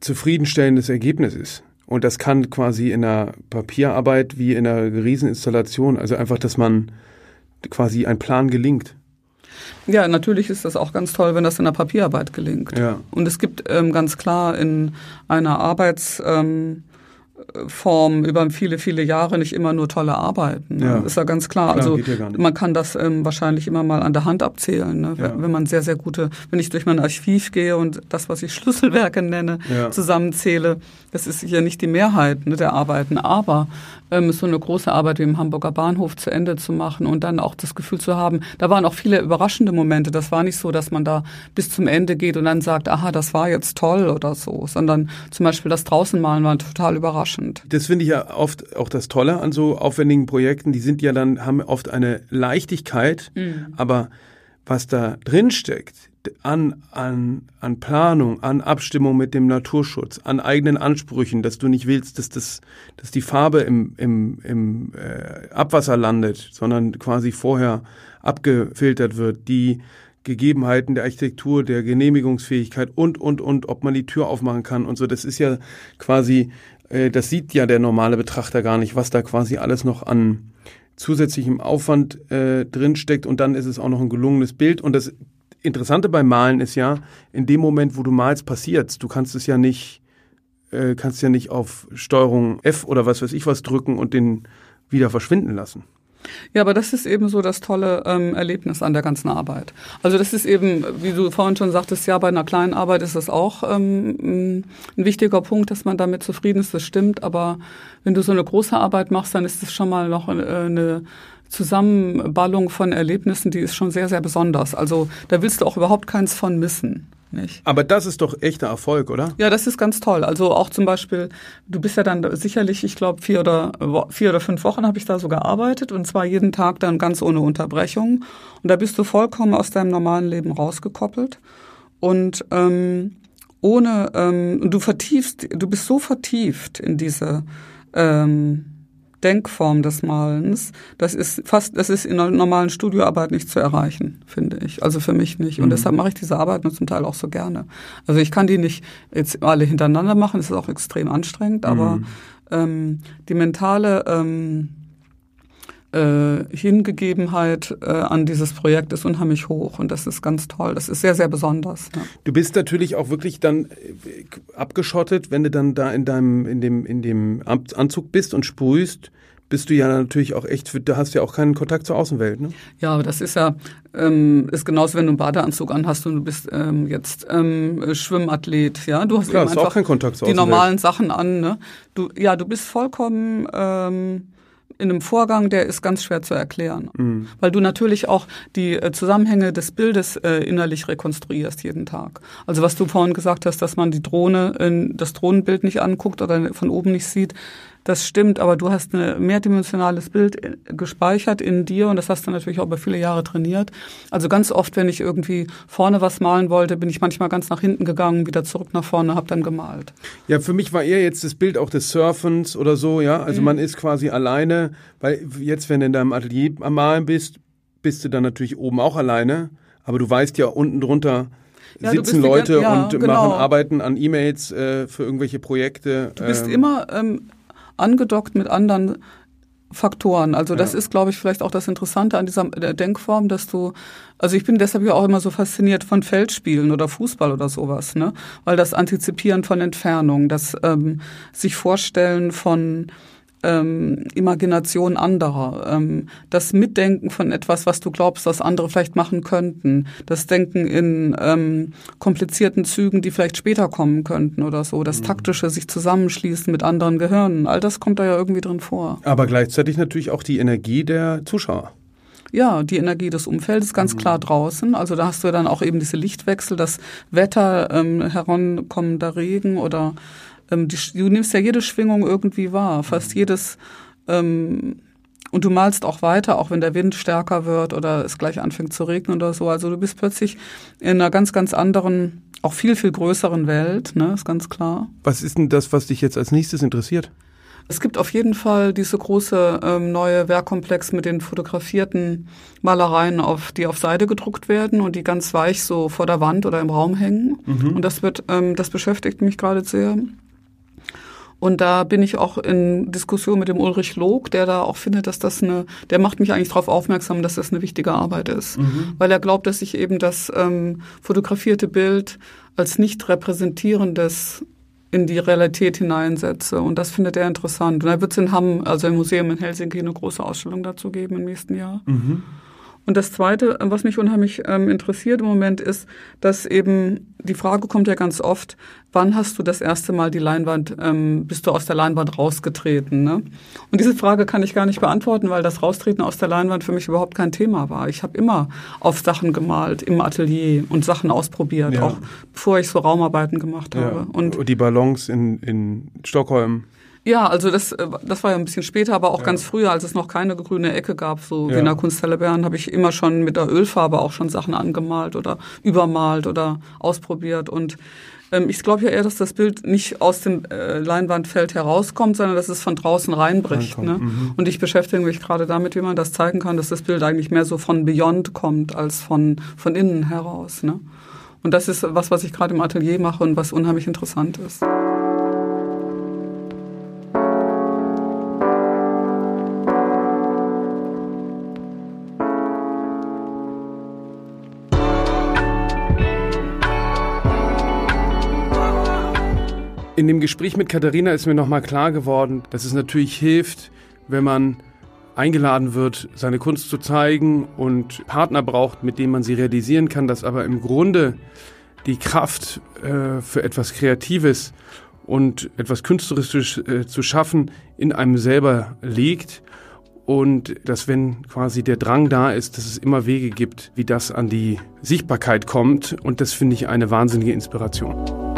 zufriedenstellendes Ergebnis ist. Und das kann quasi in einer Papierarbeit wie in einer Rieseninstallation, also einfach, dass man quasi ein Plan gelingt. Ja, natürlich ist das auch ganz toll, wenn das in der Papierarbeit gelingt. Ja. Und es gibt ähm, ganz klar in einer Arbeits ähm, Form über viele, viele Jahre nicht immer nur tolle Arbeiten. Ne? Ja. Ist ja ganz klar. klar also ja man kann das ähm, wahrscheinlich immer mal an der Hand abzählen. Ne? Ja. Wenn man sehr, sehr gute, wenn ich durch mein Archiv gehe und das, was ich Schlüsselwerke nenne, zusammenzähle, das ist ja nicht die Mehrheit ne, der Arbeiten, aber ähm, so eine große Arbeit wie im Hamburger Bahnhof zu Ende zu machen und dann auch das Gefühl zu haben, da waren auch viele überraschende Momente. Das war nicht so, dass man da bis zum Ende geht und dann sagt, aha, das war jetzt toll oder so, sondern zum Beispiel das Draußenmalen war total überraschend. Das finde ich ja oft auch das Tolle an so aufwendigen Projekten. Die sind ja dann, haben oft eine Leichtigkeit, mhm. aber was da drin steckt, an, an, an Planung, an Abstimmung mit dem Naturschutz, an eigenen Ansprüchen, dass du nicht willst, dass, das, dass die Farbe im, im, im äh, Abwasser landet, sondern quasi vorher abgefiltert wird, die Gegebenheiten der Architektur, der Genehmigungsfähigkeit und, und, und, ob man die Tür aufmachen kann und so. Das ist ja quasi, äh, das sieht ja der normale Betrachter gar nicht, was da quasi alles noch an zusätzlichem Aufwand äh, drinsteckt und dann ist es auch noch ein gelungenes Bild und das Interessante beim Malen ist ja, in dem Moment, wo du malst, passiert's. Du kannst es ja nicht, äh, kannst ja nicht auf Steuerung F oder was weiß ich was drücken und den wieder verschwinden lassen. Ja, aber das ist eben so das tolle ähm, Erlebnis an der ganzen Arbeit. Also das ist eben, wie du vorhin schon sagtest, ja, bei einer kleinen Arbeit ist das auch ähm, ein wichtiger Punkt, dass man damit zufrieden ist, das stimmt. Aber wenn du so eine große Arbeit machst, dann ist es schon mal noch äh, eine Zusammenballung von Erlebnissen, die ist schon sehr, sehr besonders. Also da willst du auch überhaupt keins von missen. Nicht? Aber das ist doch echter Erfolg, oder? Ja, das ist ganz toll. Also auch zum Beispiel, du bist ja dann sicherlich, ich glaube, vier oder vier oder fünf Wochen habe ich da so gearbeitet und zwar jeden Tag dann ganz ohne Unterbrechung. Und da bist du vollkommen aus deinem normalen Leben rausgekoppelt und ähm, ohne, ähm, du vertiefst, du bist so vertieft in diese ähm, Denkform des Malens, das ist fast, das ist in einer normalen Studioarbeit nicht zu erreichen, finde ich. Also für mich nicht. Und mhm. deshalb mache ich diese Arbeit nur zum Teil auch so gerne. Also ich kann die nicht jetzt alle hintereinander machen, das ist auch extrem anstrengend, aber mhm. ähm, die mentale ähm, äh, Hingegebenheit äh, an dieses Projekt ist unheimlich hoch und das ist ganz toll. Das ist sehr, sehr besonders. Ja. Du bist natürlich auch wirklich dann äh, abgeschottet, wenn du dann da in deinem, in dem, in dem Anzug bist und sprühst bist du ja natürlich auch echt, da hast du ja auch keinen Kontakt zur Außenwelt, ne? Ja, aber das ist ja, ähm, ist genauso, wenn du einen Badeanzug anhast und du bist ähm, jetzt ähm, Schwimmathlet, ja. Du hast Klar, eben einfach auch keinen Kontakt zur die normalen Sachen an, ne? Du, ja, du bist vollkommen ähm, in einem Vorgang, der ist ganz schwer zu erklären. Mhm. Weil du natürlich auch die äh, Zusammenhänge des Bildes äh, innerlich rekonstruierst jeden Tag. Also was du vorhin gesagt hast, dass man die Drohne, das Drohnenbild nicht anguckt oder von oben nicht sieht, das stimmt, aber du hast ein mehrdimensionales Bild äh, gespeichert in dir und das hast du natürlich auch über viele Jahre trainiert. Also ganz oft, wenn ich irgendwie vorne was malen wollte, bin ich manchmal ganz nach hinten gegangen, wieder zurück nach vorne, habe dann gemalt. Ja, für mich war eher jetzt das Bild auch des Surfens oder so, ja. Also mhm. man ist quasi alleine, weil jetzt, wenn du in deinem Atelier am Malen bist, bist du dann natürlich oben auch alleine, aber du weißt ja unten drunter, ja, sitzen Leute ja, und genau. machen Arbeiten an E-Mails äh, für irgendwelche Projekte. Du bist ähm, immer ähm, angedockt mit anderen Faktoren. Also das ja. ist, glaube ich, vielleicht auch das Interessante an dieser Denkform, dass du, also ich bin deshalb ja auch immer so fasziniert von Feldspielen oder Fußball oder sowas, ne? Weil das Antizipieren von Entfernung, das ähm, sich Vorstellen von ähm, Imagination anderer, ähm, das Mitdenken von etwas, was du glaubst, was andere vielleicht machen könnten, das Denken in ähm, komplizierten Zügen, die vielleicht später kommen könnten oder so, das mhm. taktische sich zusammenschließen mit anderen Gehirnen, all das kommt da ja irgendwie drin vor. Aber gleichzeitig natürlich auch die Energie der Zuschauer. Ja, die Energie des Umfeldes ganz mhm. klar draußen. Also da hast du dann auch eben diese Lichtwechsel, das Wetter, ähm, herankommender Regen oder ähm, die, du nimmst ja jede Schwingung irgendwie wahr, fast mhm. jedes ähm, und du malst auch weiter, auch wenn der Wind stärker wird oder es gleich anfängt zu regnen oder so. Also du bist plötzlich in einer ganz, ganz anderen auch viel, viel größeren Welt, ne, ist ganz klar. Was ist denn das, was dich jetzt als nächstes interessiert? Es gibt auf jeden Fall diese große ähm, neue Werkkomplex mit den fotografierten Malereien, auf, die auf Seide gedruckt werden und die ganz weich so vor der Wand oder im Raum hängen. Mhm. Und das wird, ähm, das beschäftigt mich gerade sehr. Und da bin ich auch in Diskussion mit dem Ulrich Log, der da auch findet, dass das eine, der macht mich eigentlich darauf aufmerksam, dass das eine wichtige Arbeit ist. Mhm. Weil er glaubt, dass ich eben das ähm, fotografierte Bild als nicht repräsentierendes in die Realität hineinsetze. Und das findet er interessant. Und da wird es in Hamm, also im Museum in Helsinki, eine große Ausstellung dazu geben im nächsten Jahr. Mhm. Und das Zweite, was mich unheimlich ähm, interessiert im Moment, ist, dass eben die Frage kommt ja ganz oft, wann hast du das erste Mal die Leinwand, ähm, bist du aus der Leinwand rausgetreten? Ne? Und diese Frage kann ich gar nicht beantworten, weil das Raustreten aus der Leinwand für mich überhaupt kein Thema war. Ich habe immer auf Sachen gemalt, im Atelier und Sachen ausprobiert, ja. auch bevor ich so Raumarbeiten gemacht habe. Ja. Und die Ballons in, in Stockholm. Ja, also das, äh, das war ja ein bisschen später, aber auch ja. ganz früher, als es noch keine grüne Ecke gab, so ja. Wiener Kunsthalle Bern, habe ich immer schon mit der Ölfarbe auch schon Sachen angemalt oder übermalt oder ausprobiert. Und ähm, ich glaube ja eher, dass das Bild nicht aus dem äh, Leinwandfeld herauskommt, sondern dass es von draußen reinbricht. Ne? Mhm. Und ich beschäftige mich gerade damit, wie man das zeigen kann, dass das Bild eigentlich mehr so von Beyond kommt als von, von innen heraus. Ne? Und das ist was, was ich gerade im Atelier mache und was unheimlich interessant ist. In dem Gespräch mit Katharina ist mir nochmal klar geworden, dass es natürlich hilft, wenn man eingeladen wird, seine Kunst zu zeigen und Partner braucht, mit dem man sie realisieren kann, dass aber im Grunde die Kraft äh, für etwas Kreatives und etwas Künstlerisches äh, zu schaffen in einem selber liegt und dass wenn quasi der Drang da ist, dass es immer Wege gibt, wie das an die Sichtbarkeit kommt und das finde ich eine wahnsinnige Inspiration.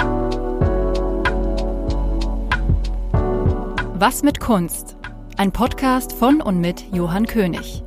Was mit Kunst? Ein Podcast von und mit Johann König.